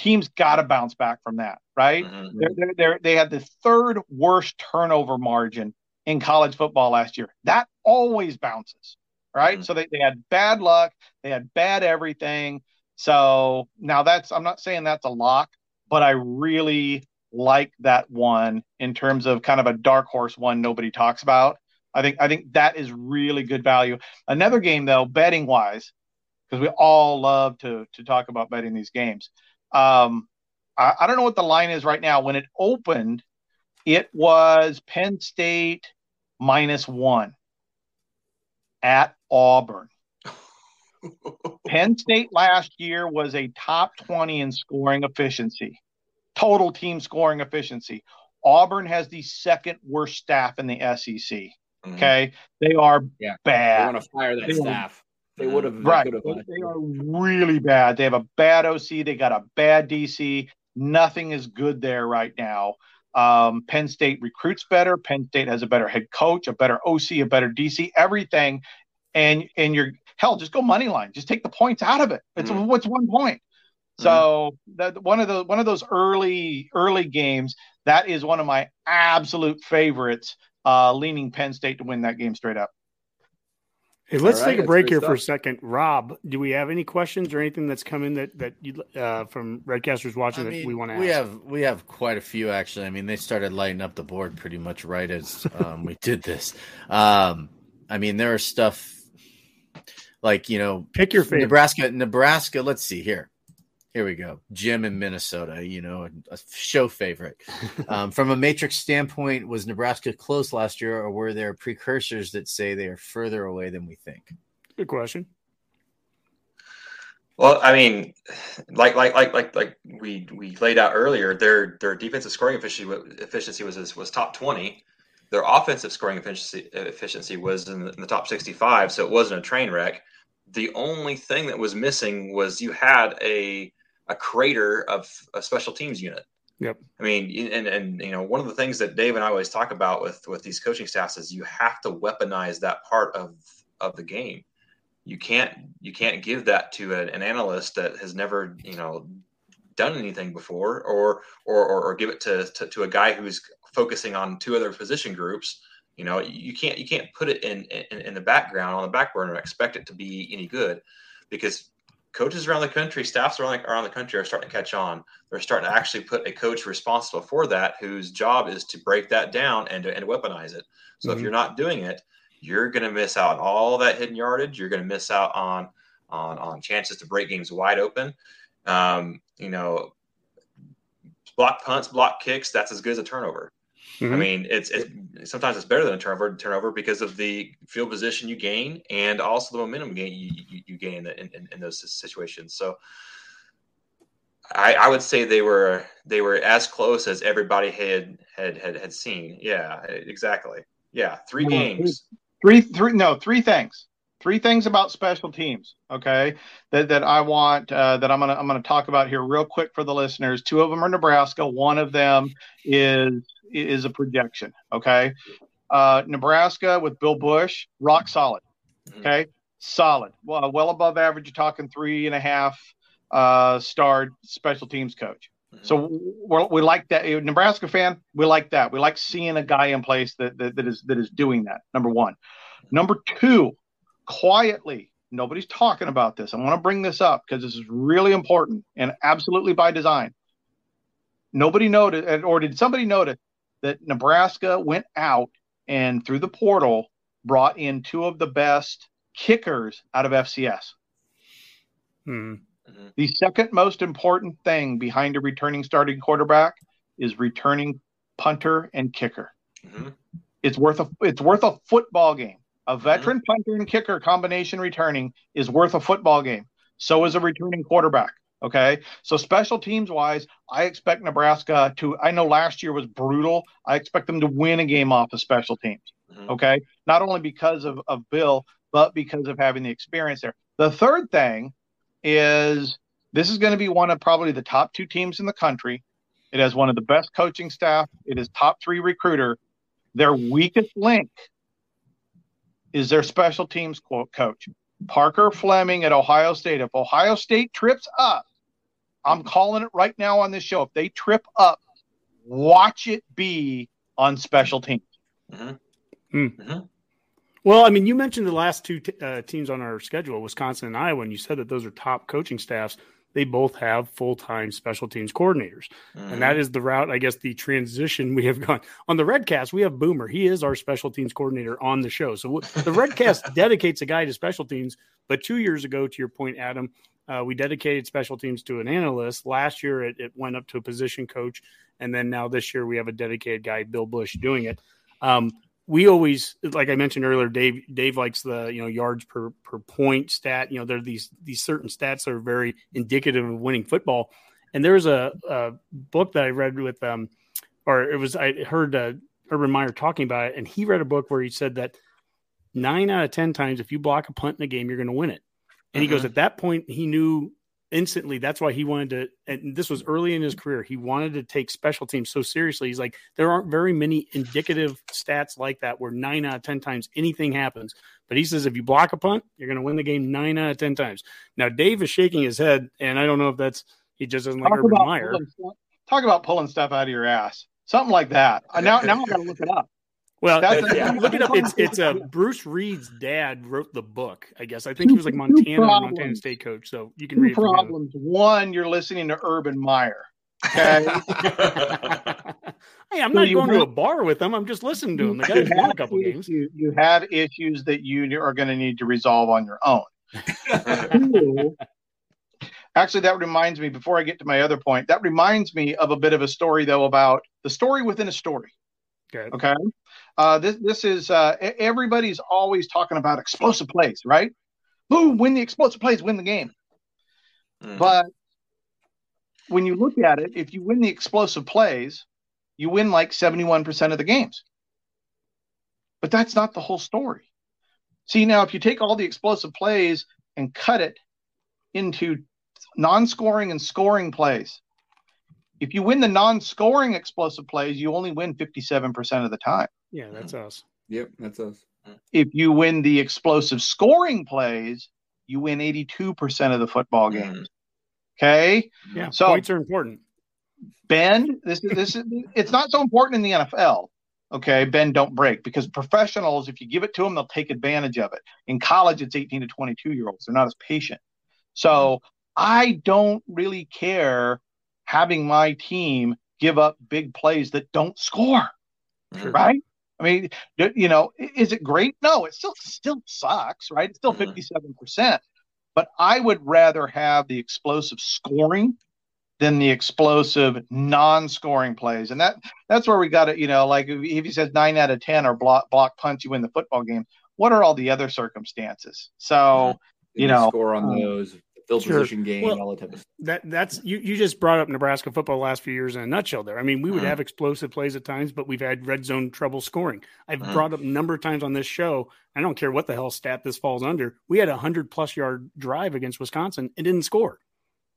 Teams got to bounce back from that, right? Mm-hmm. They're, they're, they're, they had the third worst turnover margin in college football last year. That always bounces, right? Mm-hmm. So they, they had bad luck. They had bad everything. So now that's, I'm not saying that's a lock, but I really like that one in terms of kind of a dark horse one nobody talks about. I think I think that is really good value. Another game though, betting wise, because we all love to to talk about betting these games. Um, I, I don't know what the line is right now. When it opened, it was Penn State minus one at Auburn. Penn State last year was a top 20 in scoring efficiency, total team scoring efficiency. Auburn has the second worst staff in the SEC. Mm-hmm. Okay, they are yeah. bad. They want to fire that they staff. They would have right. They, they are really bad. They have a bad OC. They got a bad DC. Nothing is good there right now. Um, Penn State recruits better. Penn State has a better head coach, a better OC, a better DC, everything. And and you're hell, just go money line. Just take the points out of it. It's mm-hmm. what's one point. Mm-hmm. So that one of the one of those early early games that is one of my absolute favorites uh, leaning Penn State to win that game straight up. Hey, let's right, take a break here stuff. for a second. Rob, do we have any questions or anything that's coming that that you uh, from Redcasters watching I mean, that we want to? We have we have quite a few actually. I mean, they started lighting up the board pretty much right as um, we did this. Um, I mean, there are stuff like you know, pick your favorite. Nebraska. Nebraska. Let's see here. Here we go. Jim in Minnesota, you know, a show favorite. Um, from a matrix standpoint, was Nebraska close last year, or were there precursors that say they are further away than we think? Good question. Well, I mean, like like like like like we we laid out earlier, their their defensive scoring efficiency efficiency was was top twenty. Their offensive scoring efficiency efficiency was in the, in the top sixty five, so it wasn't a train wreck. The only thing that was missing was you had a a crater of a special teams unit. Yep. I mean, and and you know, one of the things that Dave and I always talk about with with these coaching staffs is you have to weaponize that part of of the game. You can't you can't give that to an, an analyst that has never you know done anything before, or or or, or give it to, to to a guy who's focusing on two other position groups. You know, you can't you can't put it in, in in the background on the back burner and expect it to be any good because coaches around the country, staffs around the, around the country are starting to catch on. They're starting to actually put a coach responsible for that, whose job is to break that down and to, and weaponize it. So mm-hmm. if you're not doing it, you're going to miss out on all that hidden yardage. You're going to miss out on on on chances to break games wide open. Um, you know, block punts, block kicks. That's as good as a turnover. Mm-hmm. I mean, it's, it's sometimes it's better than a turnover turnover because of the field position you gain and also the momentum gain you, you, you gain in, in, in, those situations. So I, I, would say they were they were as close as everybody had had had, had seen. Yeah, exactly. Yeah, three games. Three, three, no, three things. Three things about special teams. Okay, that that I want uh, that I'm gonna I'm gonna talk about here real quick for the listeners. Two of them are Nebraska. One of them is is a projection. Okay, uh, Nebraska with Bill Busch rock solid. Mm-hmm. Okay, solid. Well, well above average. You're talking three and a half uh, star special teams coach. Mm-hmm. So we like that. Nebraska fan, we like that. We like seeing a guy in place that, that, that is that is doing that. Number one. Number two, quietly, nobody's talking about this. I want to bring this up because this is really important and absolutely by design. Nobody noted, or did somebody notice that Nebraska went out and through the portal brought in two of the best kickers out of FCS. Hmm. Mm-hmm. The second most important thing behind a returning starting quarterback is returning punter and kicker. Mm-hmm. It's worth a it's worth a football game. A veteran mm-hmm. punter and kicker combination returning is worth a football game. So is a returning quarterback. Okay. So special teams wise, I expect Nebraska to I know last year was brutal. I expect them to win a game off of special teams. Mm-hmm. Okay. Not only because of, of Bill, but because of having the experience there. The third thing is this is going to be one of probably the top two teams in the country. It has one of the best coaching staff. It is top three recruiter. Their weakest link is their special teams coach, Parker Fleming at Ohio State. If Ohio State trips up, I'm calling it right now on this show. If they trip up, watch it be on special teams. Mm-hmm. Mm-hmm. Well, I mean, you mentioned the last two t- uh, teams on our schedule, Wisconsin and Iowa, and you said that those are top coaching staffs. They both have full time special teams coordinators. Mm-hmm. And that mm-hmm. the route, I guess, the transition we have gone. On the Redcast, we have Boomer. He is our special teams coordinator on the show. So the Redcast dedicates a guy to special teams. But two years ago, to your point, Adam, uh, we dedicated special teams to an analyst. Last year, it, it, went up to a position coach. And then now this year, we have a dedicated guy, Bill Busch doing it. Um, we always like I mentioned earlier, Dave Dave likes the you know yards per per point stat. You know, there are these these certain stats that are very indicative of winning football. And there's a, a book that I read with um or it was I heard uh, Urban Meyer talking about it, and he read a book where he said that nine out of ten times if you block a punt in a game, you're going to win it. And he goes, mm-hmm. at that point, he knew instantly that's why he wanted to and this was early in his career he wanted to take special teams so seriously. He's like there aren't very many indicative stats like that where nine out of ten times anything happens. But he says if you block a punt you're going to win the game nine out of ten times. Now dave is shaking his head and i don't know if that's he just doesn't talk like urban meyer. pulling, talk about pulling stuff out of your ass. Something like that. Now now i gotta look it up well, uh, yeah, look it up. It's it's uh, Bruce Reed's dad wrote the book. I guess I think he was like Montana Montana State coach. So you can Two read. Problems. One, you're listening to Urban Meyer. Okay. hey, I'm not so going have, to a bar with them. I'm just listening to them. The guy's won a couple issues, games. You, you have issues that you are going to need to resolve on your own. Actually, that reminds me. Before I get to my other point, that reminds me of a bit of a story though about the story within a story. Okay. Okay. Uh, this this is uh, everybody's always talking about explosive plays, right? Boom, win the explosive plays, win the game. Mm. But when you look at it, if you win the explosive plays, you win like 71% of the games. But that's not the whole story. See, now if you take all the explosive plays and cut it into non scoring and scoring plays, if you win the non-scoring explosive plays, you only win 57% of the time. Yeah, that's us. Yep, that's us. If you win the explosive scoring plays, you win 82% of the football mm-hmm. games. Okay? Yeah, so points are important. Ben, this is this is it's not so important in the NFL. Okay, Ben, don't break because professionals, if you give it to them, they'll take advantage of it. In college, it's 18 to 22 year olds; they're not as patient. So. I don't really care having my team give up big plays that don't score. Sure. Right? I mean, you know, is it great? No, it still still sucks, right? It's still mm-hmm. 57%. But I would rather have the explosive scoring than the explosive non-scoring plays. And that that's where we got it, you know, like if, if he says 9 out of 10 or block block punch you win the football game, what are all the other circumstances? So, mm-hmm. you know, score on um, those field sure. position game, well, all that type of stuff. That that's you. You just brought up Nebraska football the last few years in a nutshell. There, I mean, we would mm-hmm. have explosive plays at times, but we've had red zone trouble scoring. I've mm-hmm. brought up a number of times on this show. I don't care what the hell stat this falls under. We had a hundred plus yard drive against Wisconsin and didn't score.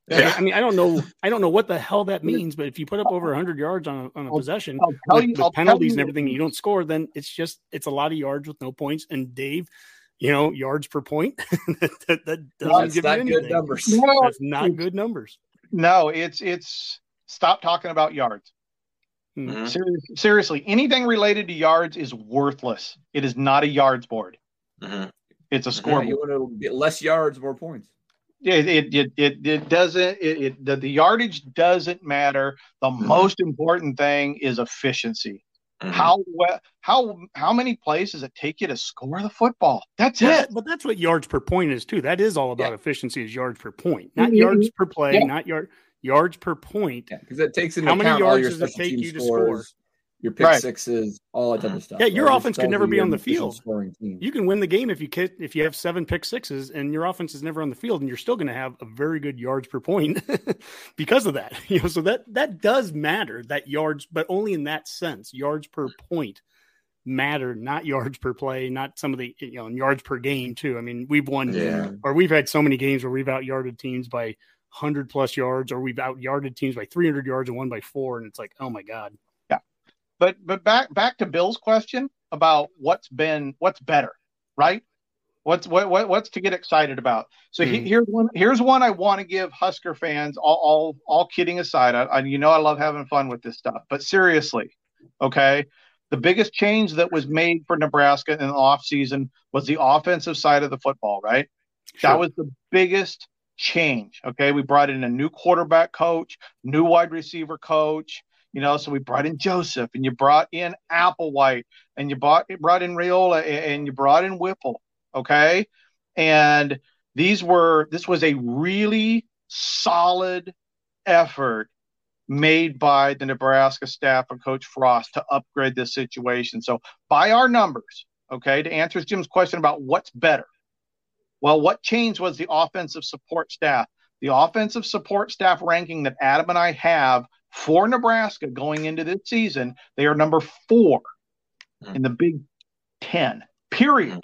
Yeah. I mean, I don't know, I don't know what the hell that means, but if you put up over 100 yards on a, on a possession with, you, with penalties and everything, you don't score, then it's just it's a lot of yards with no points. And Dave, you know, yards per point. that, that, doesn't give you anything. Good numbers. No, That's not good numbers. No, it's it's stop talking about yards. Hmm. Mm-hmm. Seriously, seriously, anything related to yards is worthless. It is not a yards board. Mm-hmm. It's a scoreboard. Yeah, you want to get less yards, more points. It it it it, it doesn't. It, it the, the yardage doesn't matter. The mm-hmm. most important thing is efficiency. Mm-hmm. How how how many plays does it take you to score the football? That's it. But that's what yards per point is too. That is all about yeah. efficiency. Is yards per point, not mm-hmm. yards per play, yeah. not yard yards per point. Because it takes into how many yards does it take you to score? Your pick right. sixes, all that type of stuff. Yeah, your right? offense could never be on the field. You can win the game if you get, if you have seven pick sixes and your offense is never on the field, and you're still going to have a very good yards per point because of that. You know, so that that does matter. That yards, but only in that sense, yards per point matter, not yards per play, not some of the you know yards per game too. I mean, we've won yeah. or we've had so many games where we've out yarded teams by hundred plus yards, or we've out yarded teams by three hundred yards and one by four, and it's like, oh my god. But but back back to Bill's question about what's been what's better, right? What's what, what what's to get excited about? So mm-hmm. he, here's one here's one I want to give Husker fans. All all, all kidding aside, I, I, you know I love having fun with this stuff, but seriously, okay. The biggest change that was made for Nebraska in the offseason was the offensive side of the football, right? Sure. That was the biggest change. Okay. We brought in a new quarterback coach, new wide receiver coach. You know, so we brought in Joseph and you brought in Applewhite and you brought brought in Raiola and you brought in Whipple. Okay. And these were this was a really solid effort made by the Nebraska staff and Coach Frost to upgrade this situation. So by our numbers, okay, to answer Jim's question about what's better. Well, what changed was the offensive support staff. The offensive support staff ranking that Adam and I have for Nebraska going into this season, they are number four in the Big Ten, period.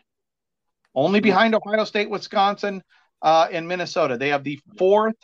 Only behind Ohio State, Wisconsin, uh, and Minnesota. They have the fourth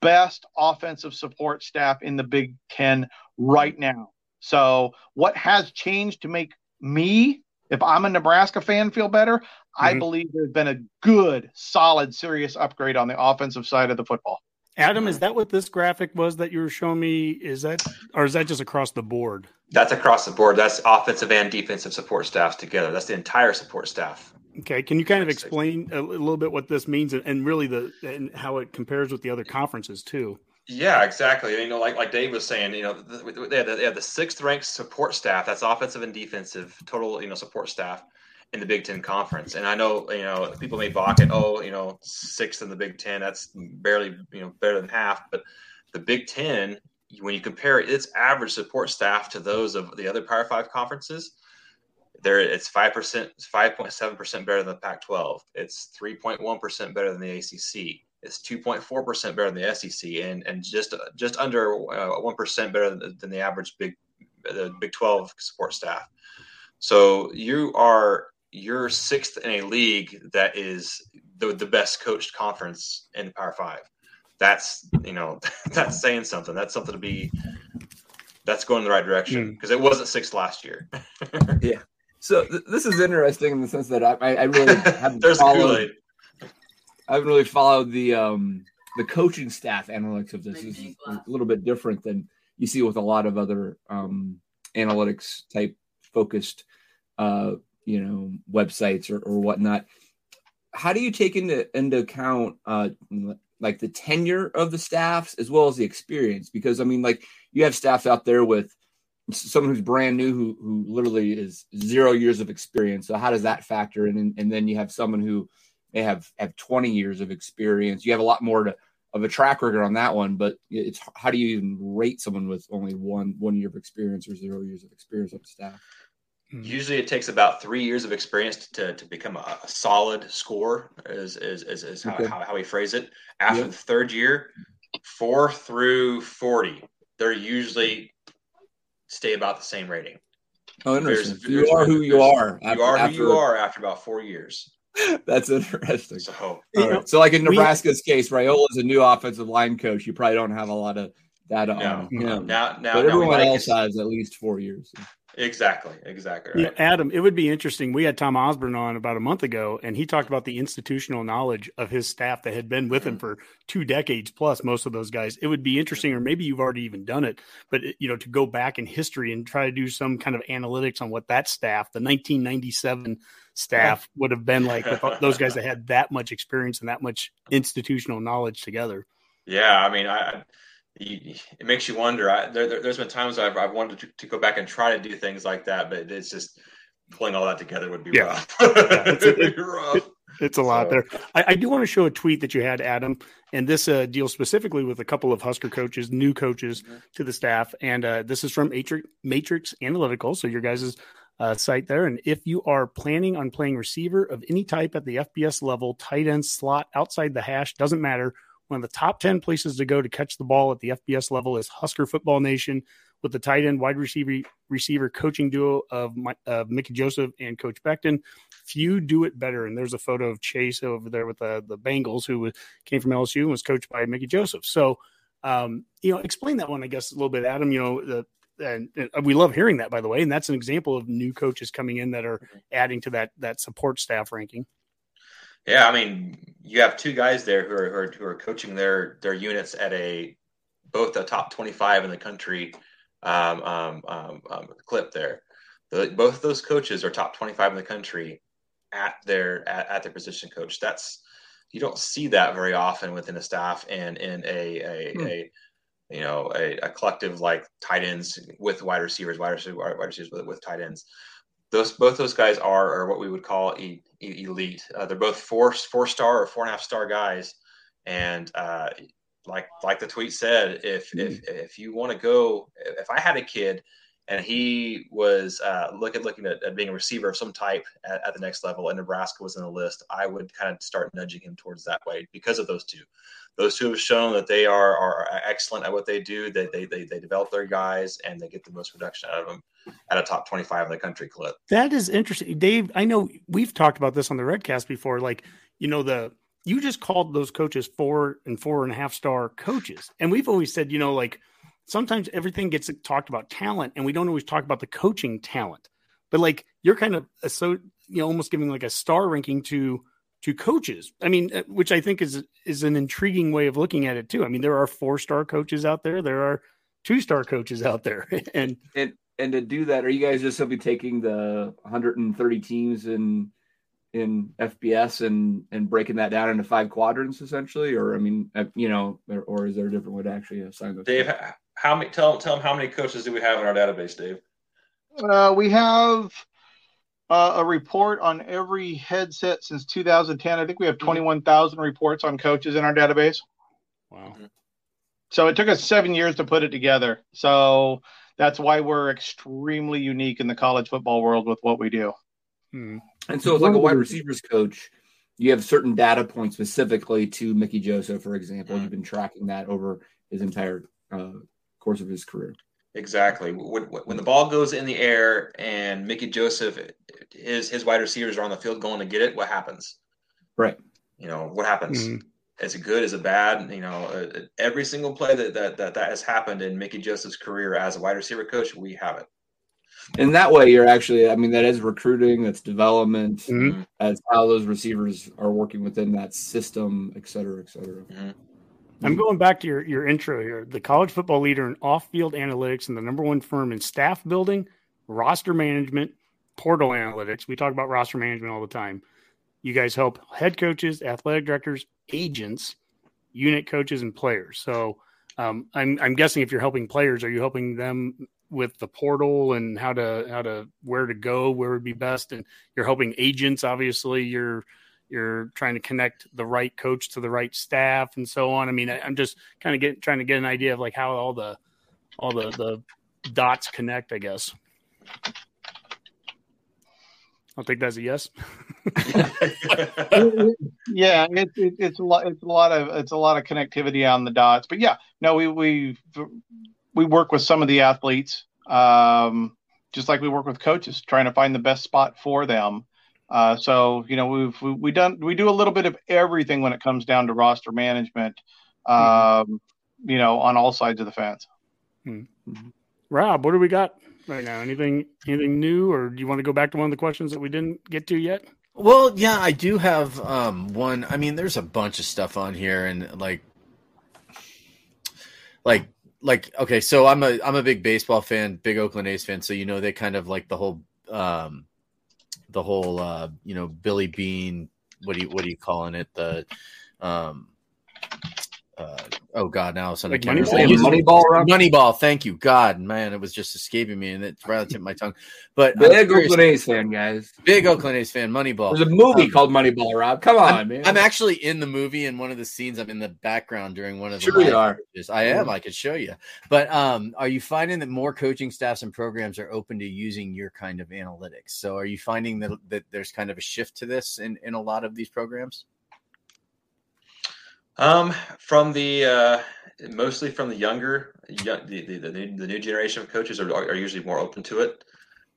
best offensive support staff in the Big Ten right now. So, what has changed to make me, if I'm a Nebraska fan, feel better? Mm-hmm. I believe there's been a good, solid, serious upgrade on the offensive side of the football. Adam, is that what this graphic was that you were showing me? Is that, or is that just across the board? That's across the board. That's offensive and defensive support staffs together. That's the entire support staff. Okay, can you kind of explain a little bit what this means and, really the and how it compares with the other conferences too? Yeah, exactly. You know, like like Dave was saying, you know, they have the, they the sixth ranked support staff. That's offensive and defensive total, you know, support staff in the Big Ten conference. And I know, you know, people may balk at, oh, you know, sixth in the Big Ten, that's barely, you know, better than half. But the Big Ten, when you compare its average support staff to those of the other Power Five conferences, there it's five percent, five point seven percent better than the Pac-12. It's three point one percent better than the ACC. It's two point four percent better than the SEC, and and just just under uh, one better than, than the average Big the Big Twelve support staff. So you are you're sixth in a league that is the, the best coached conference in the Power Five. That's you know that's saying something. That's something to be. That's going in the right direction because hmm. mm. it wasn't sixth last year. yeah. So th- this is interesting in the sense that I, I really haven't followed. I haven't really followed the um, the coaching staff analytics of this. This is a little bit different than you see with a lot of other um, analytics type focused uh, you know websites or, or whatnot. How do you take into into account uh like the tenure of the staffs as well as the experience? Because i mean like you have staffs out there with someone who's brand new who who literally is zero years of experience. So how does that factor in? And, and then you have someone who may have have 20 years of experience. You have a lot more to of a track record on that one, but it's how do you even rate someone with only one one year of experience or zero years of experience on staff? Mm-hmm. Usually, it takes about three years of experience to, to become a, a solid score, is is, is, is how, okay. how, how we phrase it. After yep. the third year, four through forty, they're usually stay about the same rating. Oh, interesting. There's, you are who you are. You are who you are after about four years. That's interesting. So, right. so like in Nebraska's we, case, Raiola is a new offensive line coach. You probably don't have a lot of data no, on him. Now, now, but everyone else has at least four years. Exactly, exactly. Right. Yeah, Adam, it would be interesting. We had Tom Osborne on about a month ago, and he talked about the institutional knowledge of his staff that had been with him mm-hmm. for two decades plus. Most of those guys. It would be interesting, or maybe you've already even done it, but you know, to go back in history and try to do some kind of analytics on what that staff, the 1997 staff, would have been like with those guys that had that much experience and that much institutional knowledge together. Yeah, I mean, I you, it makes you wonder. I, there, there, has been times I've, I've wanted to, to, go back and try to do things like that, but it's just pulling all that together would be yeah. rough. yeah, it's, it, rough. It, it's a lot so. there. I, I, do want to show a tweet that you had, Adam, and this uh, deals specifically with a couple of Husker coaches, new coaches mm-hmm. to the staff, and uh, this is from Matrix, Matrix Analytical. So your guys' uh, site there, and if you are planning on playing receiver of any type at the FBS level, tight end slot outside the hash doesn't matter one of the top 10 places to go to catch the ball at the FBS level is Husker Football Nation with the tight end wide receiver receiver coaching duo of, my, of Mickey Joseph and Coach Beckton. Few do it better. And there's a photo of Chase over there with the, the Bengals, who came from LSU and was coached by Mickey Joseph. So, um, you know, explain that one, I guess, a little bit, Adam. You know, the, and, and, we love hearing that, by the way. And that's an example of new coaches coming in that are adding to that that support staff ranking. Yeah, I mean, you have two guys there who are, who are, who are coaching their their units at a both a top twenty five in the country um, um, um, um, clip there. The, both of those coaches are top twenty five in the country at their at, at, their position coach. That's you don't see that very often within a staff and in a a, hmm. a you know a, a, collective like tight ends with wide receivers, wide receivers, wide receivers with, with tight ends those both those guys are are what we would call e, e, elite. Uh, they're both four four star or four and a half star guys, and uh, like like the tweet said, if mm-hmm. if if you want to go, if I had a kid and he was uh, looking looking at, at, being a receiver of some type at, at, the next level, and Nebraska was in the list, I would kind of start nudging him towards that way because of those two. Those two have shown that they are are excellent at what they do. That they, they they develop their guys and they get the most production out of them at a top twenty five in the country clip. That is interesting, Dave. I know we've talked about this on the Redcast before. Like you know the you just called those coaches four and four and a half star coaches, and we've always said you know like sometimes everything gets talked about talent and we don't always talk about the coaching talent. But like you're kind of a, so you know almost giving like a star ranking to to coaches. I mean uh, which i think is is an intriguing way of looking at it too. I mean there are four star coaches out there. There are two star coaches out there. And and and to do that are you guys just simply taking the 130 teams in in FBS and and breaking that down into five quadrants essentially, or I mean, uh, you know, or, or is there a different way to actually assign those? Dave, how many? Tell tell them how many coaches do we have in our database, Dave? Uh, we have uh, a report on every headset since 2010. I think we have 21,000 reports on coaches in our database. Wow. So it took us seven years to put it together. So that's why we're extremely unique in the college football world with what we do. Hmm. And so, it's like a wide receivers coach, you have certain data points specifically to Mickey Joseph, for example. Hmm. You've been tracking that over his entire uh, course of his career. Exactly. When, when, the ball goes in the air and Mickey Joseph, his his wide receivers are on the field going to get it, what happens? Right. You know what happens? Mm-hmm. Is it good? Is it bad? You know, uh, every single play that, that that that has happened in Mickey Joseph's career as a wide receiver coach, we have it. In that way, you're actually, I mean, that is recruiting, that's development, mm-hmm. that's how those receivers are working within that system, et cetera, et cetera. Mm-hmm. I'm going back to your, your intro here. The college football leader in off field analytics and the number one firm in staff building, roster management, portal analytics. We talk about roster management all the time. You guys help head coaches, athletic directors, agents, unit coaches, and players. So um, I'm, I'm guessing if you're helping players, are you helping them with the portal and how to how to where to go, where would be best? And you're helping agents. Obviously, you're you're trying to connect the right coach to the right staff and so on. I mean, I, am just kind of getting trying to get an idea of like how all the all the the dots connect. I guess. I'll take that as a yes. yeah, it, it, it's a lot. It's a lot of it's a lot of connectivity on the dots. But yeah, no, we we we work with some of the athletes, um, just like we work with coaches, trying to find the best spot for them. Uh, so you know we've we, we done we do a little bit of everything when it comes down to roster management. Um, mm-hmm. You know, on all sides of the fence. Mm-hmm. Rob, what do we got right now? Anything anything new, or do you want to go back to one of the questions that we didn't get to yet? Well, yeah, I do have um, one. I mean, there's a bunch of stuff on here, and like, like, like, okay, so I'm a I'm a big baseball fan, big Oakland A's fan. So you know they kind of like the whole um, the whole uh, you know Billy Beane. What do you what are you calling it? The um, uh, oh god, now suddenly like Moneyball. Moneyball, Moneyball. Thank you, God, man, it was just escaping me, and it's rather tip my tongue. But big Oakland A's fan, guys. Big Oakland A's fan. Moneyball. There's a movie um, called Moneyball. Rob, come on, I'm, man. I'm actually in the movie, and one of the scenes I'm in the background during one of the. Sure, you are. I am. I could show you. But um, are you finding that more coaching staffs and programs are open to using your kind of analytics? So, are you finding that that there's kind of a shift to this in in a lot of these programs? Um, from the uh, mostly from the younger, young, the, the, the, new, the new generation of coaches are, are usually more open to it.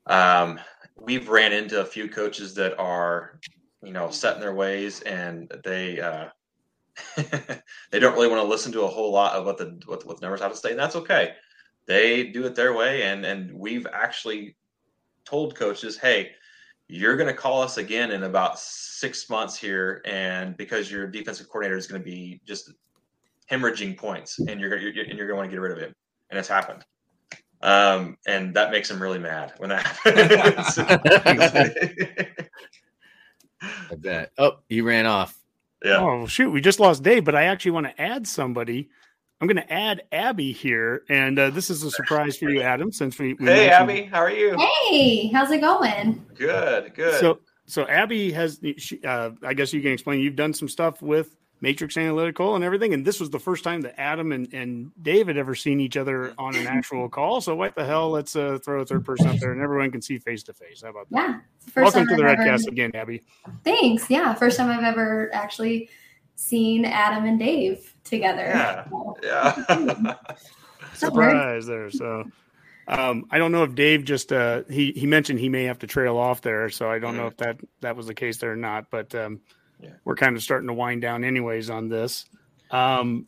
Um, we've ran into a few coaches that are, you know, set in their ways and they uh, they don't really want to listen to a whole lot of what the what, what the numbers have to say, and that's okay. They do it their way, and and we've actually told coaches, hey, you're going to call us again in about six months here, and because your defensive coordinator is going to be just hemorrhaging points, and you're, you're and you're going to want to get rid of him, and it's happened. Um, and that makes him really mad when that happens. I bet. Oh, he ran off. Yeah. Oh shoot, we just lost Dave, but I actually want to add somebody I'm going to add Abby here, and uh, this is a surprise for you, Adam. Since we, we hey Abby, how are you? Hey, how's it going? Good, good. So, so Abby has, she, uh, I guess you can explain. You've done some stuff with Matrix Analytical and everything, and this was the first time that Adam and, and David ever seen each other on an actual call. So, what the hell? Let's uh, throw a third person up there, and everyone can see face to face. How about that? Yeah. Welcome to the Redcast ever... again, Abby. Thanks. Yeah, first time I've ever actually seen Adam and Dave together. Yeah. Yeah. Surprise there. So um, I don't know if Dave just uh, he he mentioned he may have to trail off there, so I don't mm know if that that was the case there or not. But um, yeah. we're kind of starting to wind down anyways on this. Um,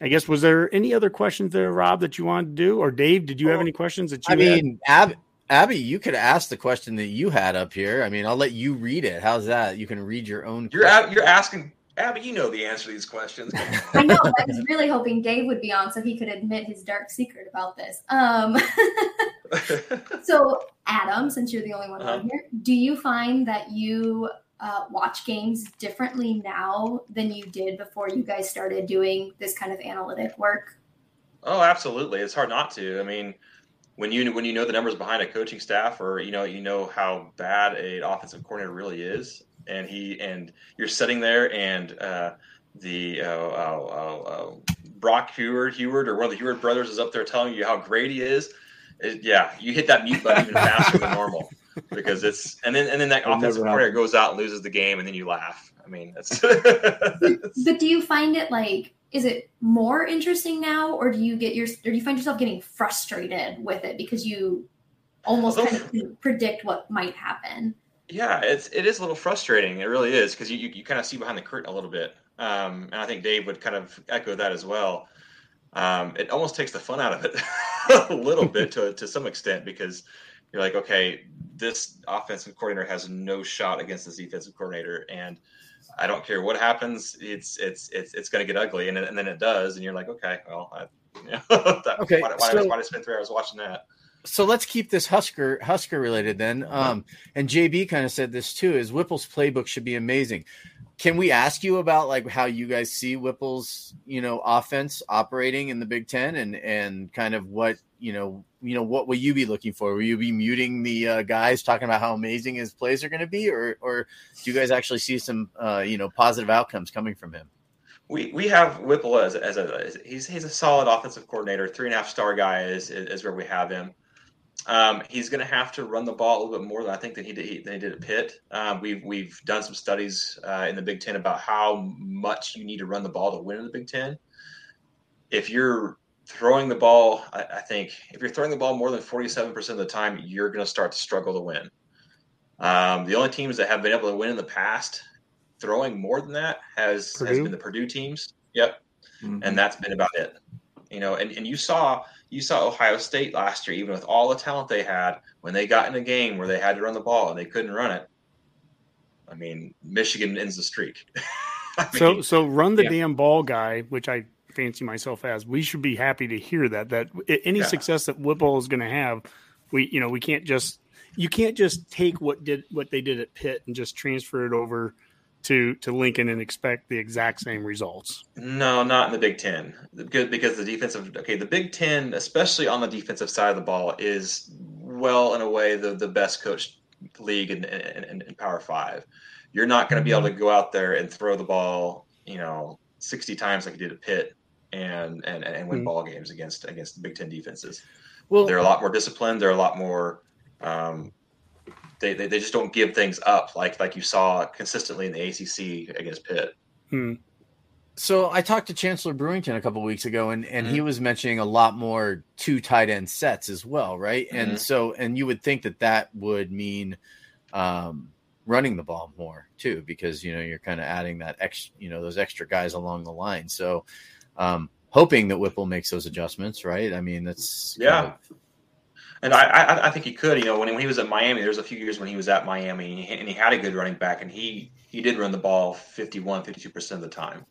I guess was there any other questions there, Rob, that you wanted to do, or Dave? Did you have any questions that you? I mean, Ab- Abby, you could ask the question that you had up here. I mean, I'll let you read it. How's that? You can read your own. You're a- you're asking Abby, you know the answer to these questions. I know. I was really hoping Dave would be on so he could admit his dark secret about this. Um, so, Adam, since you're the only one uh-huh. on here, do you find that you uh, watch games differently now than you did before you guys started doing this kind of analytic work? Oh, absolutely. It's hard not to. I mean, when you when you know the numbers behind a coaching staff, or you know you know how bad an offensive coordinator really is, and he and you're sitting there and uh, the uh, uh, uh Brock Huard, Huard or one of the Huard brothers is up there telling you how great he is. It, yeah, you hit that mute button even faster than normal because it's and then and then that offensive coordinator goes out and loses the game and then you laugh. I mean, that's. but do you find it like? Is it more interesting now, or do you get your, or do you find yourself getting frustrated with it because you almost kind of predict what might happen? Yeah, it's it is a little frustrating. It really is because you, you, you kind of see behind the curtain a little bit, um, and I think Dave would kind of echo that as well. Um, it almost takes the fun out of it a little bit to to some extent because you're like, okay, this offensive coordinator has no shot against this defensive coordinator, and I don't care what happens, it's it's it's it's going to get ugly, and, and then it does, and you're like, okay, well, I, you know, that, okay, why, why, so, why did I spend three hours watching that? So let's keep this Husker Husker related then. Um, and JB kind of said this too: is Whipple's playbook should be amazing. can we ask you about like how you guys see Whipple's you know offense operating in the Big Ten and and kind of what you know you know what will you be looking for? Will you be muting the uh, guys talking about how amazing his plays are going to be, or or do you guys actually see some uh, you know positive outcomes coming from him? We we have Whipple as, as a as, he's he's a solid offensive coordinator, three and a half star guy is is where we have him. Um, he's going to have to run the ball a little bit more than I think than he did, than he did at Pitt. Um, we've we've done some studies uh, in the Big Ten about how much you need to run the ball to win in the Big Ten. If you're throwing the ball, I, I think if you're throwing the ball more than 47% of the time, you're going to start to struggle to win. Um, the only teams that have been able to win in the past throwing more than that has has been the Purdue teams. Yep, mm-hmm. and that's been about it. You know, and, and you saw you saw Ohio State last year, even with all the talent they had, when they got in a game where they had to run the ball and they couldn't run it. I mean, Michigan ends the streak. mean, so, so run the yeah. damn ball, guy, which I fancy myself as. We should be happy to hear that. That any yeah. success that Whipple is going to have, we you know we can't just you can't just take what did what they did at Pitt and just transfer it over to to Lincoln and expect the exact same results. No, not in the Big Ten. Because the defensive okay, the Big Ten, especially on the defensive side of the ball, is well in a way the the best coached league in, in, in Power Five. You're not going to be able to go out there and throw the ball, you know, 60 times like you did at Pitt and and, and win mm-hmm. ball games against against the Big Ten defenses. Well, they're a lot more disciplined. They're a lot more um, they, they, they just don't give things up like like you saw consistently in the ACC against Pitt. Hmm. So I talked to Chancellor Brewington a couple weeks ago, and and mm-hmm. he was mentioning a lot more two tight end sets as well, right? Mm-hmm. And so and you would think that that would mean um, running the ball more too, because you know you're kind of adding that extra, you know, those extra guys along the line. So um, hoping that Whipple makes those adjustments, right? I mean, that's yeah. Of, and I, I, I, think he could. You know, when, when he was at Miami, there was a few years when he was at Miami and he, and he had a good running back, and he he did run the ball 51, 52 percent of the time.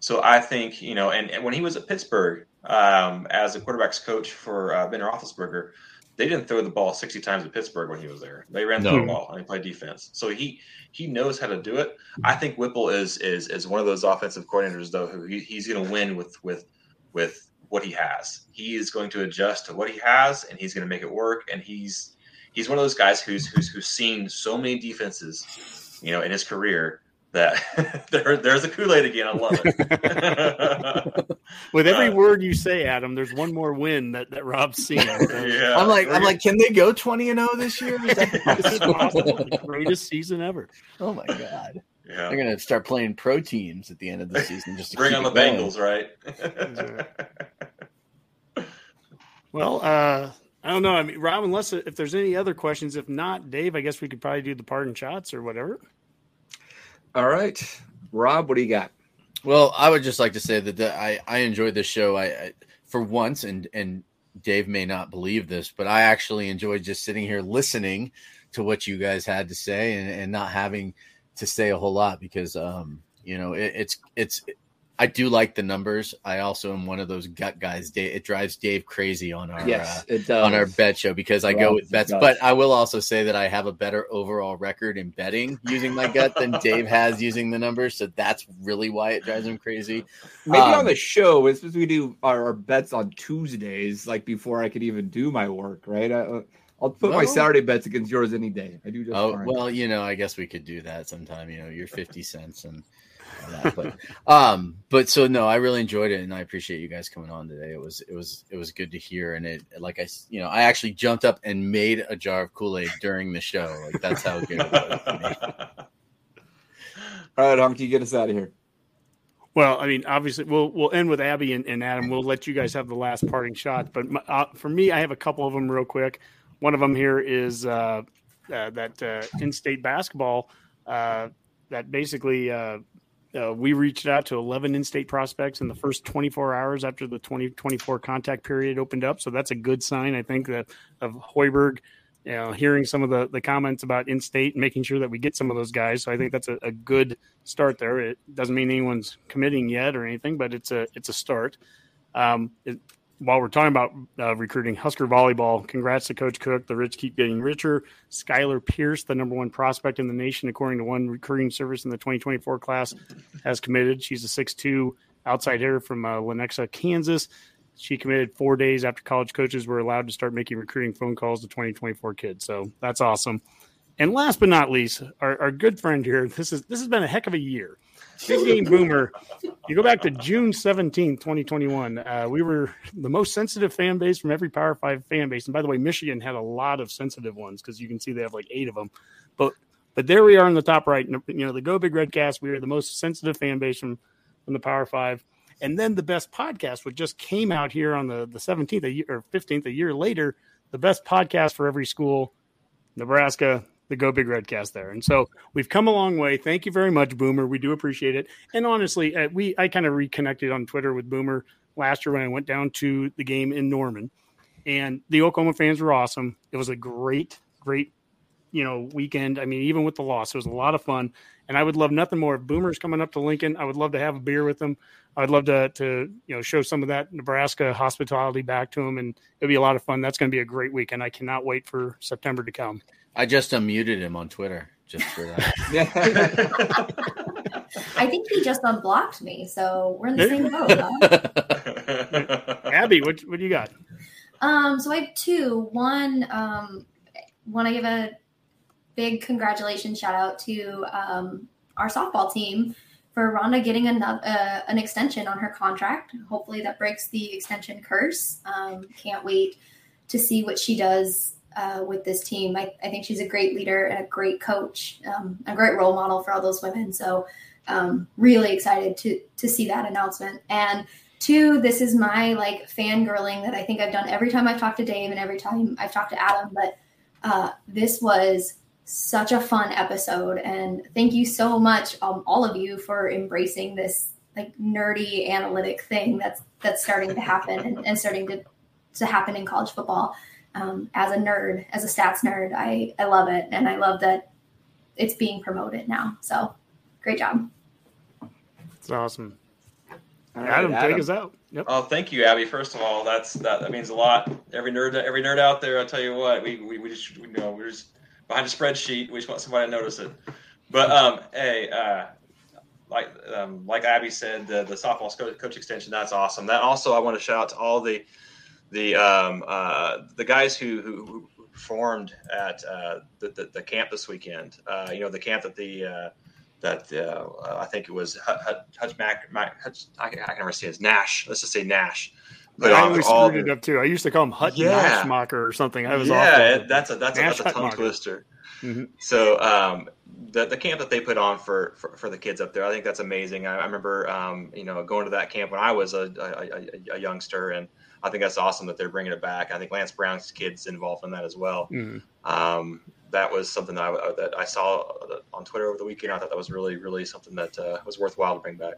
So I think you know, and, and when he was at Pittsburgh um, as a quarterbacks coach for uh, Ben Roethlisberger, they didn't throw the ball 60 times at Pittsburgh when he was there. They ran no. the ball and they played defense. So he he knows how to do it. I think Whipple is is is one of those offensive coordinators though who he, he's going to win with with with what he has. He is going to adjust to what he has, and he's going to make it work. And he's he's one of those guys who's who's who's seen so many defenses, you know, in his career that there, there's a Kool Aid again. I love it. With every uh, word you say, Adam, there's one more win that, that Rob's seen. yeah, I'm like, I'm like, can they go 20 and 0 this year? This is that greatest season ever? Oh my god. Yeah. They're gonna start playing pro teams at the end of the season just to bring on the going. Bengals, right? well, uh, I don't know. I mean, Rob, unless if there's any other questions, if not, Dave, I guess we could probably do the pardon shots or whatever. All right, Rob, what do you got? Well, I would just like to say that the, I I enjoyed this show. I, I for once, and and Dave may not believe this, but I actually enjoyed just sitting here listening to what you guys had to say and, and not having to say a whole lot because um, you know it, it's it's I do like the numbers. I also am one of those gut guys. It drives Dave crazy on our yes, uh, on our bet show because I go with bets. But I will also say that I have a better overall record in betting using my gut than Dave has using the numbers. So that's really why it drives him crazy. Maybe um, on the show, it's we do our, our, bets on Tuesdays, like before I could even do my work, right? I, I'll put well, my Saturday bets against yours any day. I do just. Oh fine. well, you know, I guess we could do that sometime. You know, your fifty cents and that. But um, but so no, I really enjoyed it, and I appreciate you guys coming on today. It was it was it was good to hear, and it like I you know I actually jumped up and made a jar of Kool Aid during the show. Like that's how good it was. All right, Hunky, get us out of here. Well, I mean, obviously, we'll we'll end with Abby and, and Adam. We'll let you guys have the last parting shot. But my, uh, for me, I have a couple of them real quick. One of them here is uh, uh, that uh, in-state basketball uh, that basically uh, uh, we reached out to 11 in-state prospects in the first 24 hours after the 2024 contact period opened up. So that's a good sign, I think, that of Hoiberg. You know, hearing some of the, the comments about in-state, and making sure that we get some of those guys. So I think that's a, a good start there. It doesn't mean anyone's committing yet or anything, but it's a it's a start. Um, it, while we're talking about uh, recruiting Husker volleyball, congrats to Coach Cook. The rich keep getting richer. Skylar Pierce, the number one prospect in the nation, according to one recruiting service in the 2024 class, has committed. She's a six-two outside hitter from uh, Lenexa, Kansas. She committed four days after college coaches were allowed to start making recruiting phone calls to 2024 kids. So that's awesome. And last but not least, our, our good friend here. This is this has been a heck of a year. Big Game Boomer. You go back to June 17, 2021. Uh, we were the most sensitive fan base from every Power Five fan base. And by the way, Michigan had a lot of sensitive ones because you can see they have like eight of them. But but there we are in the top right. You know, the Go Big Red Cast. We are the most sensitive fan base from from the Power Five. And then the best podcast, which just came out here on the the 17th a year, or 15th a year later, the best podcast for every school, Nebraska, the Go Big Red cast there. And so we've come a long way. Thank you very much, Boomer. We do appreciate it. And honestly, uh, we I kind of reconnected on Twitter with Boomer last year when I went down to the game in Norman, and the Oklahoma fans were awesome. It was a great, great, you know, weekend. I mean, even with the loss, it was a lot of fun. And I would love nothing more if Boomer's coming up to Lincoln. I would love to have a beer with him. I'd love to to you know show some of that Nebraska hospitality back to him, and it'll be a lot of fun. That's going to be a great weekend. I cannot wait for September to come. I just unmuted him on Twitter just for that. I think he just unblocked me, so we're in the same boat. Huh? Abby, what what do you got? Um, so I have two. One, um, want to give a big congratulations shout out to um, our softball team for Rhonda getting another uh, an extension on her contract. Hopefully that breaks the extension curse. Um, can't wait to see what she does uh, with this team. I, I, think she's a great leader and a great coach, um, a great role model for all those women. So um, really excited to to see that announcement. And two, this is my like fangirling that I think I've done every time I've talked to Dave and every time I've talked to Adam. But uh, this was such a fun episode, and thank you so much, um, all of you, for embracing this like nerdy analytic thing that's that's starting to happen and, and starting to to happen in college football um, as a nerd, as a stats nerd, I, I love it. And I love that it's being promoted now. So great job. It's awesome. Right, Adam, Adam, take us out. Yep. Oh, thank you, Abby. First of all, that's that, that means a lot. Every nerd, every nerd out there, I'll tell you what, we, we, we just, we, you know, we're just behind a spreadsheet. We just want somebody to notice it. But, um, hey, uh, like, um, like Abby said, the, the softball coach extension, that's awesome. That also, I want to shout out to all the, the um, uh, the guys who, who, performed at uh, the, the, the, camp this weekend. Uh, you know, the camp that the uh, that uh, I think it was Hutch Mac, Mac Hutch, I, can, I can never say his Nash. Let's just say Nash. I always screwed it up too. I used to call him Hut yeah. Or something. I was yeah, off that's a that's a, that's a tongue twister. Mm-hmm. So um, the the camp that they put on for, for, for the kids up there, I think that's amazing. I, I remember um, you know going to that camp when I was a, a, a, a youngster and I think that's awesome that they're bringing it back. I think Lance Brown's kids involved in that as well. Mm-hmm. Um, that was something that I, that I saw uh, on Twitter over the weekend. I thought that was really, really something that uh, was worthwhile to bring back.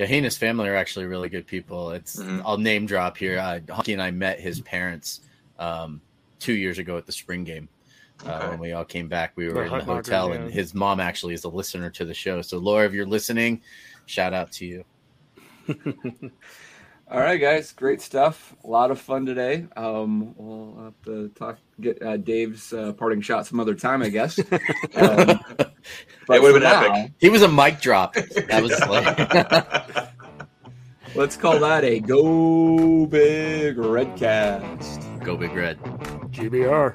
Yeah, he and his family are actually really good people. It's mm-hmm. I'll name drop here. Uh, Honky and I met his parents um, two years ago at the spring game. Uh, okay. when we all came back, we were the in the hotel, yeah. and his mom actually is a listener to the show. So, Laura, if you're listening, shout out to you. All right, guys, great stuff. A lot of fun today. Um, we'll have to talk, get uh, Dave's uh, parting shot some other time, I guess. Um, but it would have been now, epic. He was a mic drop. That was like. Let's call that a Go Big Red cast. Go Big Red. GBR.